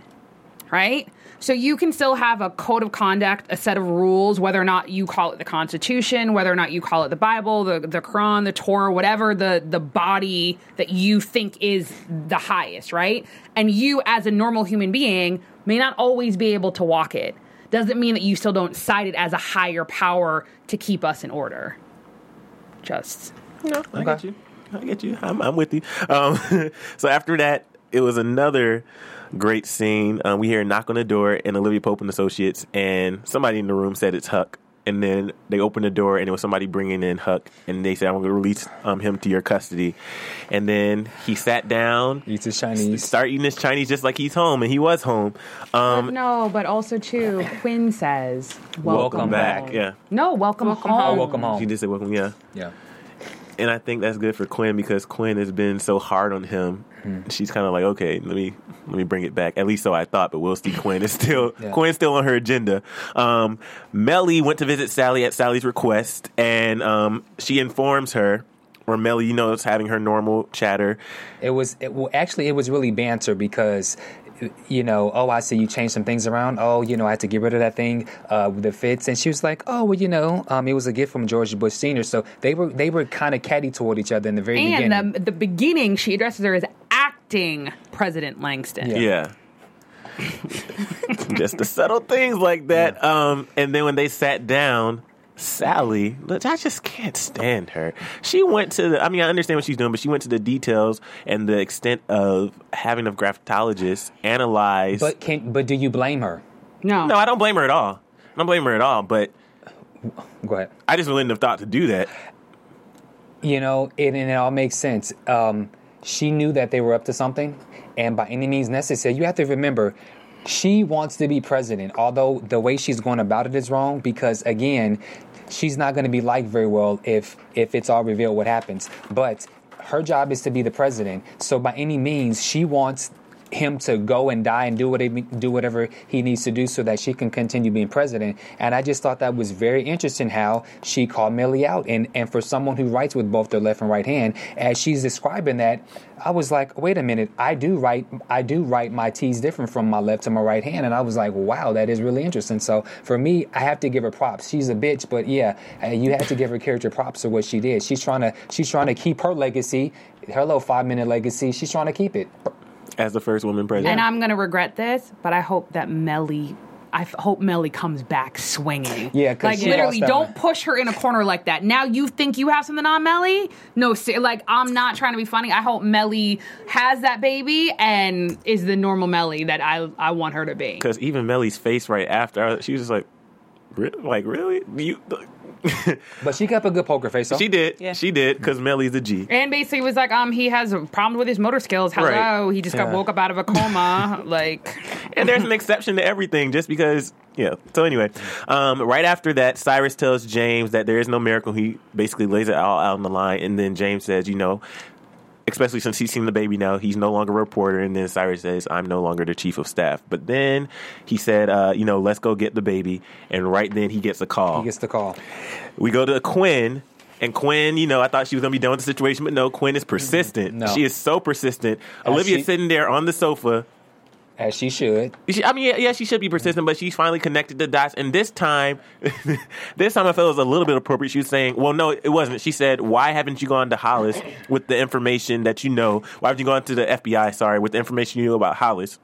right? So you can still have a code of conduct, a set of rules, whether or not you call it the Constitution, whether or not you call it the Bible, the the Quran, the Torah, whatever the the body that you think is the highest, right? And you, as a normal human being, may not always be able to walk it. Doesn't mean that you still don't cite it as a higher power to keep us in order. Just No, I get you. I get you. I'm, I'm with you. Um, so after that, it was another great scene. Um, we hear a knock on the door, and Olivia Pope and Associates, and somebody in the room said it's Huck. And then they opened the door, and it was somebody bringing in Huck, and they said, "I'm going to release um, him to your custody." And then he sat down, Eats his Chinese. start eating his Chinese just like he's home, and he was home. Um, no, but also too, Quinn says, "Welcome, Welcome back, home." yeah. No, welcome, home. Oh, welcome home. She did say welcome, yeah. Yeah. And I think that's good for Quinn because Quinn has been so hard on him. She's kind of like, okay, let me let me bring it back. At least so I thought, but we'll see. Quinn is still Yeah. Quinn's still on her agenda. Um, Mellie went to visit Sally at Sally's request, and um, she informs her, or Mellie, you know, is having her normal chatter. It was it, well, actually it was really banter because you know, oh, I see you changed some things around. Oh, you know, I had to get rid of that thing uh, with the fits, and she was like, oh, well, you know, um, it was a gift from George Bush Senior. So they were they were kind of catty toward each other in the very beginning. And the, the beginning, she addresses her as acting President Langston. Yeah. Yeah. Just the subtle things like that. Um, and then when they sat down, Sally, look, I just can't stand her. She went to the, I mean, I understand what she's doing, but she went to the details and the extent of having a graphitologist analyze. But can but do you blame her? No. no, I don't blame her at all. I don't blame her at all, but Go ahead. I just wouldn't have thought to do that. You know, it, and it all makes sense. Um, she knew that they were up to something, and by any means necessary, you have to remember, she wants to be president. Although the way she's going about it is wrong, because again, she's not going to be liked very well if if it's all revealed what happens. But her job is to be the president. So by any means, she wants him to go and die and do what he, do whatever he needs to do so that she can continue being president. And I just thought that was very interesting how she called Mellie out. And and for someone who writes with both their left and right hand, as she's describing that, I was like, wait a minute, I do write I do write my T's different from my left to my right hand. And I was like, wow, that is really interesting. So for me, I have to give her props. She's a bitch, but yeah, uh, you have to give her character props for what she did. She's trying to she's trying to keep her legacy, her little five minute legacy. She's trying to keep it. As the first woman president. And I'm going to regret this, but I hope that Mellie. I f- hope Mellie comes back swinging. Yeah, 'cause like she literally, lost that don't one. push her in a corner like that. Now you think you have something on Mellie? No, se- like I'm not trying to be funny. I hope Mellie has that baby and is the normal Mellie that I I want her to be. Because even Mellie's face right after, she was just like, "Re- like, really? You, But she kept a good poker face. Though. she did. Yeah. She did, because Mellie's a G. And basically was like, um, he has a problem with his motor skills. Hello, Right. he just got Yeah. woke up out of a coma. like, and there's an exception to everything just because yeah so anyway um, right after that cyrus tells james that there is no miracle he basically lays it all out on the line and then james says you know especially since he's seen the baby now he's no longer a reporter and then cyrus says i'm no longer the chief of staff but then he said uh, you know let's go get the baby and right then he gets a call He gets the call. we go to Quinn, and Quinn, you know, I thought she was gonna be done with the situation, but no, Quinn is persistent. No. She is so persistent. As Olivia's she- sitting there on the sofa. As she should. She, I mean, yeah, she should be persistent, but she's finally connected the dots. And this time, this time I felt it was a little bit appropriate. She was saying, "Well, no, it wasn't." She said, "Why haven't you gone to Hollis with the information that you know? Why haven't you gone to the FBI? Sorry, with the information you know about Hollis?"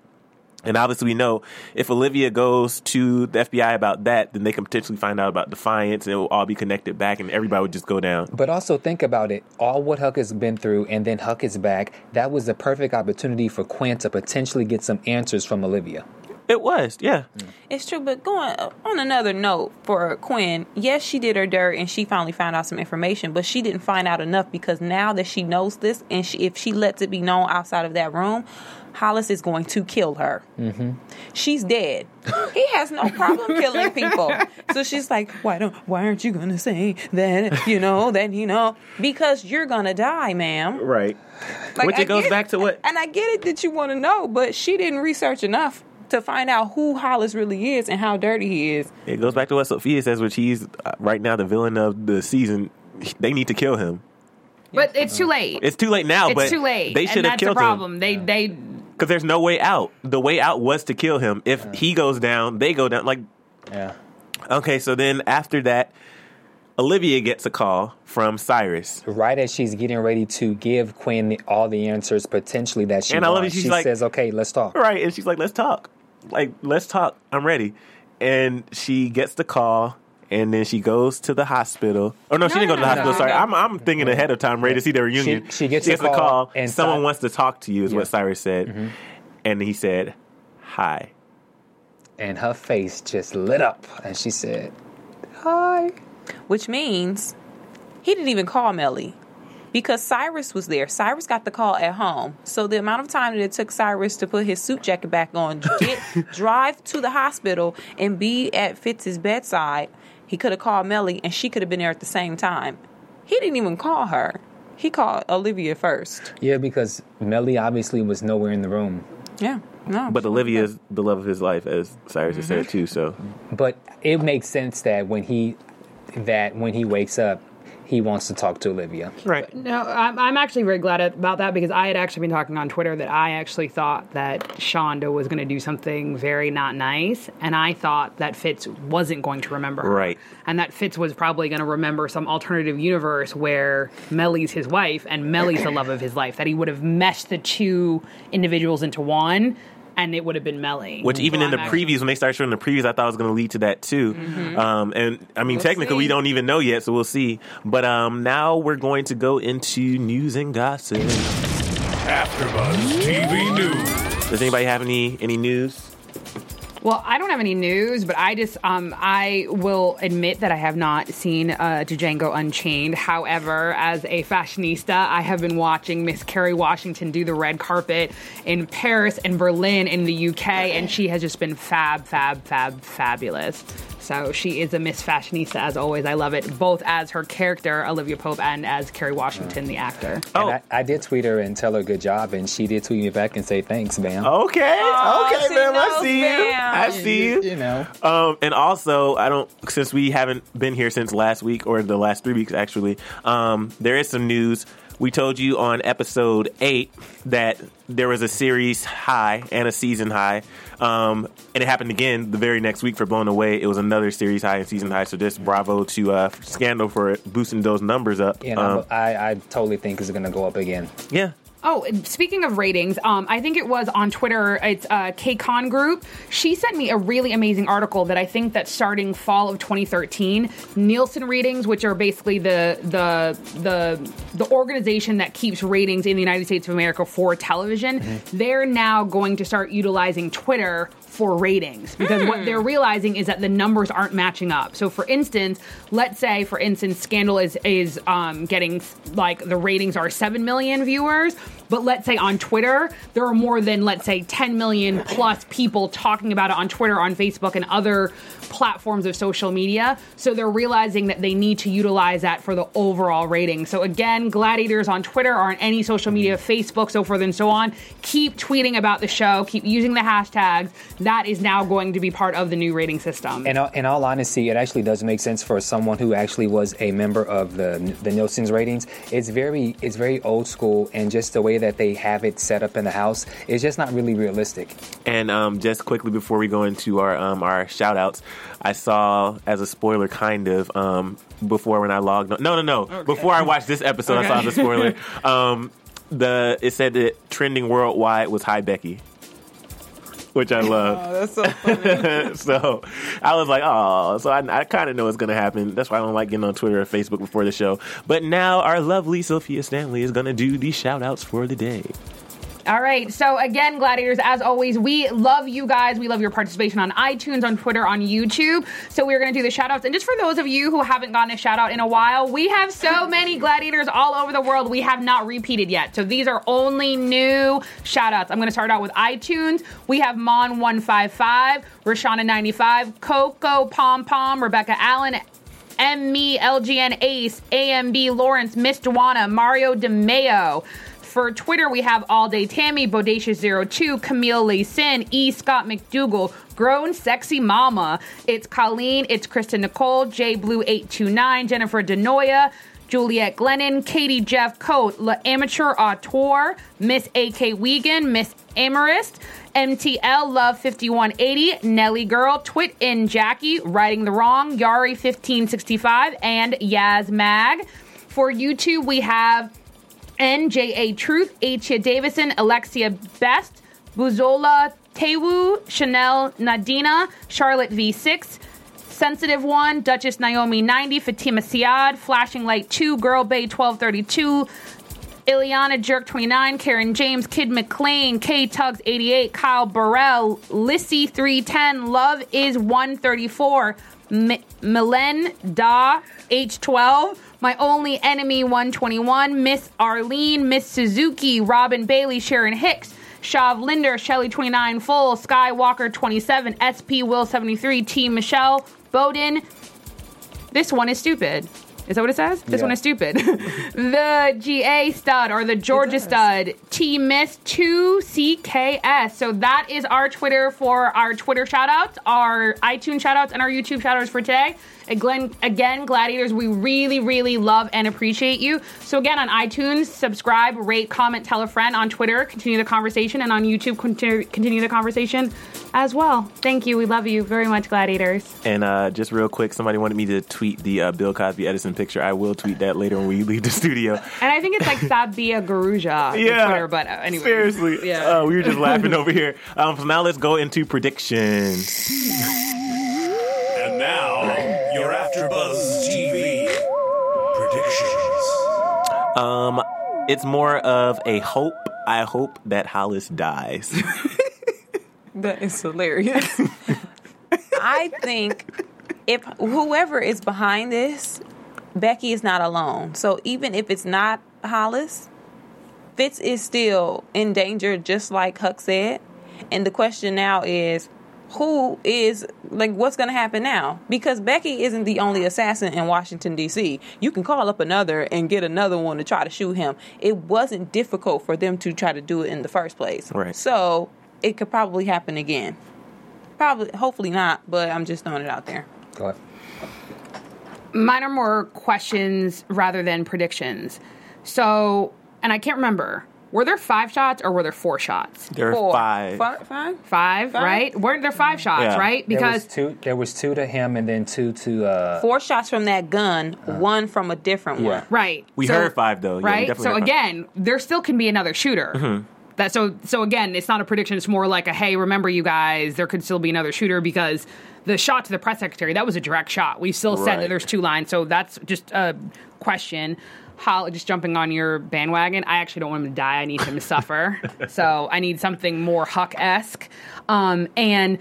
And obviously, we know if Olivia goes to the FBI about that, then they can potentially find out about Defiance, and it will all be connected back, and everybody would just go down. But also think about it. All what Huck has been through, and then Huck is back. That was the perfect opportunity for Quinn to potentially get some answers from Olivia. It was, yeah. Mm. It's true, but going uh, on another note for Quinn, yes, she did her dirt and she finally found out some information, but she didn't find out enough because now that she knows this, and she, if she lets it be known outside of that room, Hollis is going to kill her. Mm-hmm. She's dead. he has no problem killing people. So she's like, "Why don't? Why aren't you gonna say that? You know that you know because you're gonna die, ma'am." Right. Like, Which I it goes get back to what And I get it that you want to know, but she didn't research enough to find out who Hollis really is and how dirty he is. it goes back to what Sophia says, which he's uh, right now the villain of the season. They need to kill him. But it's too late. It's too late now, It's but too late. they should and have that's the killed him problem. They they because there's no way out. The way out was to kill him. If he goes down, they go down. Like Yeah. okay, so then after that, Olivia gets a call from Cyrus. Right as she's getting ready to give Quinn all the answers potentially that she And I love wants, it, she's she like- says, "Okay, let's talk." Right, and she's like, "Let's talk. Like, let's talk. I'm ready." And she gets the call, and then she goes to the hospital. Oh no, she No, didn't go to the no, no, hospital. no, Sorry, no. I'm I'm thinking ahead of time, ready to see the reunion. she gets a the call, call, and someone Cy- wants to talk to you, is Yeah. what Cyrus said, mm-hmm. and he said, "Hi." And her face just lit up, and she said, "Hi." which means he didn't even call Mellie because Cyrus was there. Cyrus got the call at home. So the amount of time that it took Cyrus to put his suit jacket back on, get drive to the hospital and be at Fitz's bedside, he could have called Mellie and she could have been there at the same time. He didn't even call her. He called Olivia first. Yeah, because Mellie obviously was nowhere in the room. Yeah. No. But Olivia is the love of his life, as Cyrus has said mm-hmm. too. So But it makes sense that when he that when he wakes up, he wants to talk to Olivia. right, No, I'm, I'm actually very glad about that because I had actually been talking on Twitter that I actually thought that Shonda was going to do something very not nice, and I thought that Fitz wasn't going to remember her. Right. And that Fitz was probably going to remember some alternative universe where Mellie's his wife and Mellie's the love of his life, that he would have meshed the two individuals into one, and it would have been Mellie. Which even So in the I'm actually- previews, when they started showing the previews, I thought it was going to lead to that too. Um, and I mean, We'll technically, we don't even know yet, so we'll see. But um, now we're going to go into news and gossip. AfterBuzz TV News. Does anybody have any any news? Well, I don't have any news, but I just um, I will admit that I have not seen uh, Django Unchained. However, as a fashionista, I have been watching Miss Kerry Washington do the red carpet in Paris and Berlin in the UK, and she has just been fab, fab, fab, fabulous. So she is a Miss Fashionista as always. I love it, both as her character Olivia Pope and as Kerry Washington, the actor. Oh. And I, I did tweet her and tell her good job, and she did tweet me back and say thanks, ma'am. Okay, okay, see, ma'am, I no see you. I see you. You know, Um, and also, I don't since we haven't been here since last week or the last three weeks actually. Um, there is some news. We told you on episode eight that there was a series high and a season high, um, and it happened again the very next week for Blown Away. It was another series high and season high. So just bravo to uh, Scandal for boosting those numbers up. know, Um, I, I totally think it's going to go up again. yeah. Oh, speaking of ratings, um, I think it was on Twitter. It's uh, KCon Group. She sent me a really amazing article that I think that starting fall of 2013, Nielsen ratings, which are basically the the the the organization that keeps ratings in the United States of America for television, they're now going to start utilizing Twitter for ratings because what they're realizing is that the numbers aren't matching up. So, for instance, let's say, for instance, Scandal is is um, getting like the ratings are seven million viewers, but let's say on Twitter there are more than let's say ten million plus people talking about it on Twitter, on Facebook, and other platforms of social media. So they're realizing that they need to utilize that for the overall rating. So again, gladiators on Twitter or on any social media, Facebook, so forth and so on, keep tweeting about the show, keep using the hashtags. That is now going to be part of the new rating system. In all, in all honesty, it actually does make sense for someone who actually was a member of the the Nielsen's ratings. It's very it's very old school, and just the way that they have it set up in the house is just not really realistic. And um, just quickly before we go into our um, our shout outs, I saw as a spoiler kind of um, before when I logged on. No, no, no. Before I watched this episode, I saw the spoiler. Um, the it said that trending worldwide was Hi Becky. which I love. Oh, that's so funny. so I was like, oh, so I, I kind of know what's going to happen. That's why I don't like getting on Twitter or Facebook before the show. But now our lovely Sophia Stanley is going to do the shout outs for the day. All right. So again, gladiators, as always, we love you guys. We love your participation on iTunes, on Twitter, on YouTube. So we're going to do the shout outs. And just for those of you who haven't gotten a shout out in a while, we have so many gladiators all over the world we have not repeated yet. So these are only new shout outs. I'm going to start out with iTunes. We have Mon155, Rashana95, Coco Pom Pom, Rebecca Allen, M Me, LGN Ace, AMB Lawrence, Miss Dewana, Mario DeMeo. For Twitter, we have All Day Tammy, Bodacious02, Camille Laysin, E. Scott McDougal, Grown Sexy Mama. It's Colleen, it's Kristen Nicole, J Blue 829, Jennifer Denoya, Juliet Glennon, Katie Jeff Coat, La Amateur Auteur, Miss AK Wiegand, Miss Amarist, MTL Love 5180, Nelly Girl, Twit in Jackie, Righting the Wrong, Yari 1565, and Yaz Mag. For YouTube, we have NJA Truth, Atia Davison, Alexia Best, Buzola Tewu, Chanel Nadina, Charlotte V6, Sensitive One, Duchess Naomi 90, Fatima Siad, Flashing Light 2, Girl Bay 1232, Ileana Jerk 29, Karen James, Kid McLean, K Tugs 88, Kyle Burrell, Lissy 310, Love is 134, M- Milen Da H12, My Only Enemy 121, Miss Arlene, Miss Suzuki, Robin Bailey, Sharon Hicks, Shav Linder, Shelly 29 Full, Skywalker 27, SP Will 73, Team Michelle, Bowden, this one is stupid. Is that what it says? This Yeah. one is stupid. the GA stud or the Georgia stud T Miss 2CKS. So that is our Twitter for our Twitter shout outs, our iTunes shout outs, and our YouTube shout outs for today. Again, again, Gladiators, we really, really love and appreciate you. So again, on iTunes, subscribe, rate, comment, tell a friend. On Twitter, continue the conversation, and on YouTube, continue, continue the conversation as well. Thank you. We love you very much, Gladiators. And uh, just real quick, somebody wanted me to tweet the uh, Bill Cosby Edison picture. I will tweet that later when we leave the studio. And I think it's like Sabia Garuja on Yeah. Twitter, but uh, anyway. Seriously. Yeah. Uh, we were just laughing over here. Um, so now let's go into predictions. And now, your AfterBuzz TV predictions. Um, it's more of a hope. I hope that Hollis dies. That is hilarious. I think if whoever is behind this, Becky is not alone. So even if it's not Hollis, Fitz is still in danger, just like Huck said. And the question now is, who is like what's going to happen now? Because Becky isn't the only assassin in Washington D.C. You can call up another and get another one to try to shoot him. It wasn't difficult for them to try to do it in the first place. Right. So it could probably happen again. Probably, hopefully not, but I'm just throwing it out there. Go ahead. Mine are more questions rather than predictions. So, and I can't remember. Were there five shots or were there four shots? There are Four. five. Fi- five? Five, Five? right? Weren't there five shots, Yeah. right? There Because was two. There was two to him, and then two to. Uh, Four shots from that gun, one from a different Yeah. one. right, We So- heard five though. Right? definitely so heard five. again, there still can be another shooter. Mm-hmm. That so so again, it's not a prediction. It's more like a hey, remember you guys, there could still be another shooter because the shot to the press secretary that was a direct shot. We still said Right. that there's two lines, so that's just a question. How just jumping on your bandwagon? I actually don't want him to die. I need him to suffer. So I need something more Huck esque. Um, and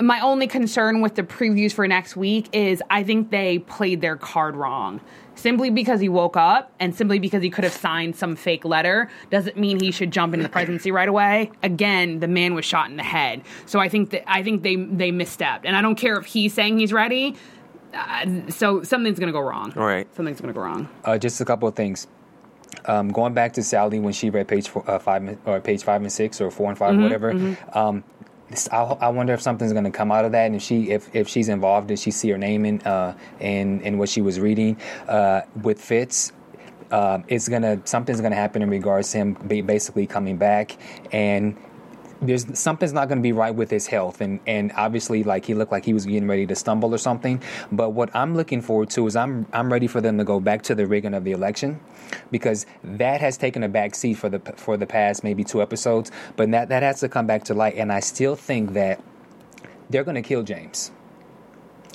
my only concern with the previews for next week is I think they played their card wrong. Simply because he woke up and simply because he could have signed some fake letter doesn't mean he should jump into the presidency right away. Again, the man was shot in the head. So I think that I think they they misstepped. And I don't care if he's saying he's ready. Uh, so something's going to go wrong. All right. Something's going to go wrong. Uh, just a couple of things. Um, going back to Sally when she read page four, uh, five or page five and six or four and 5 whatever. Um, this, I, wonder if something's going to come out of that, and if she if, if she's involved, did she see her name in uh, in in what she was reading uh, with Fitz? Um, it's gonna something's gonna happen in regards to him basically coming back and there's something's not going to be right with his health and and obviously like he looked like he was getting ready to stumble or something but what i'm looking forward to is i'm i'm ready for them to go back to the rigging of the election because that has taken a back seat for the for the past maybe two episodes but that that has to come back to light and i still think that they're going to kill james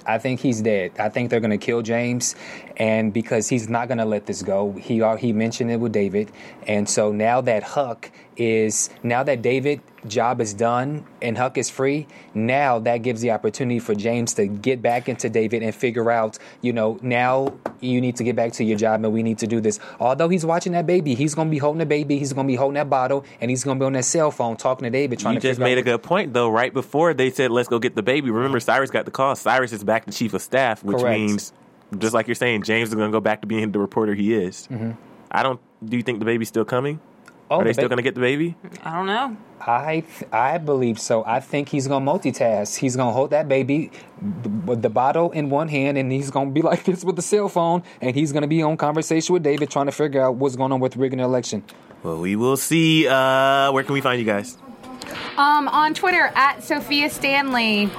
I think he's dead. I think they're going to kill James, and because he's not going to let this go, he uh, he mentioned it with David, and so now that Huck is now that David job is done and Huck is free, now that gives the opportunity for James to get back into David and figure out, you know, now you need to get back to your job and we need to do this. Although he's watching that baby, he's going to be holding the baby, he's going to be holding that bottle, and he's going to be on that cell phone talking to David, trying You to just made a out. good point, though. Right before they said, "Let's go get the baby." Remember, Cyrus got the call. Cyrus is back to chief of staff, which Correct. means, just like you're saying, James is going to go back to being the reporter he is. I don't. Do you think the baby's still coming? Oh, Are they the still ba- going to get the baby? I don't know. I th- I believe so. I think he's gonna multitask. He's gonna hold that baby with the bottle in one hand, and he's gonna be like this with the cell phone, and he's gonna be on conversation with David, trying to figure out what's going on with rigging the election. Well, we will see. Uh, where can we find you guys? Um, on Twitter at Sophia Stanley.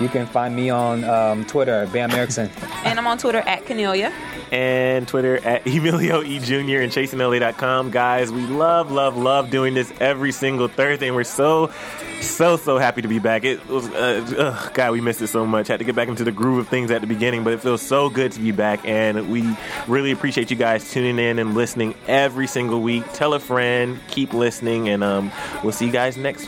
You can find me on um, Twitter, Bam Erickson. And I'm on Twitter at Cornelia. and Twitter at Emilio E. Jr. and ChasingLA.com. Guys, we love, love, love doing this every single Thursday, and we're so, so, so happy to be back. It was, uh, ugh, God, we missed it so much. Had to get back into the groove of things at the beginning, but it feels so good to be back, and we really appreciate you guys tuning in and listening every single week. Tell a friend, keep listening, and um, we'll see you guys next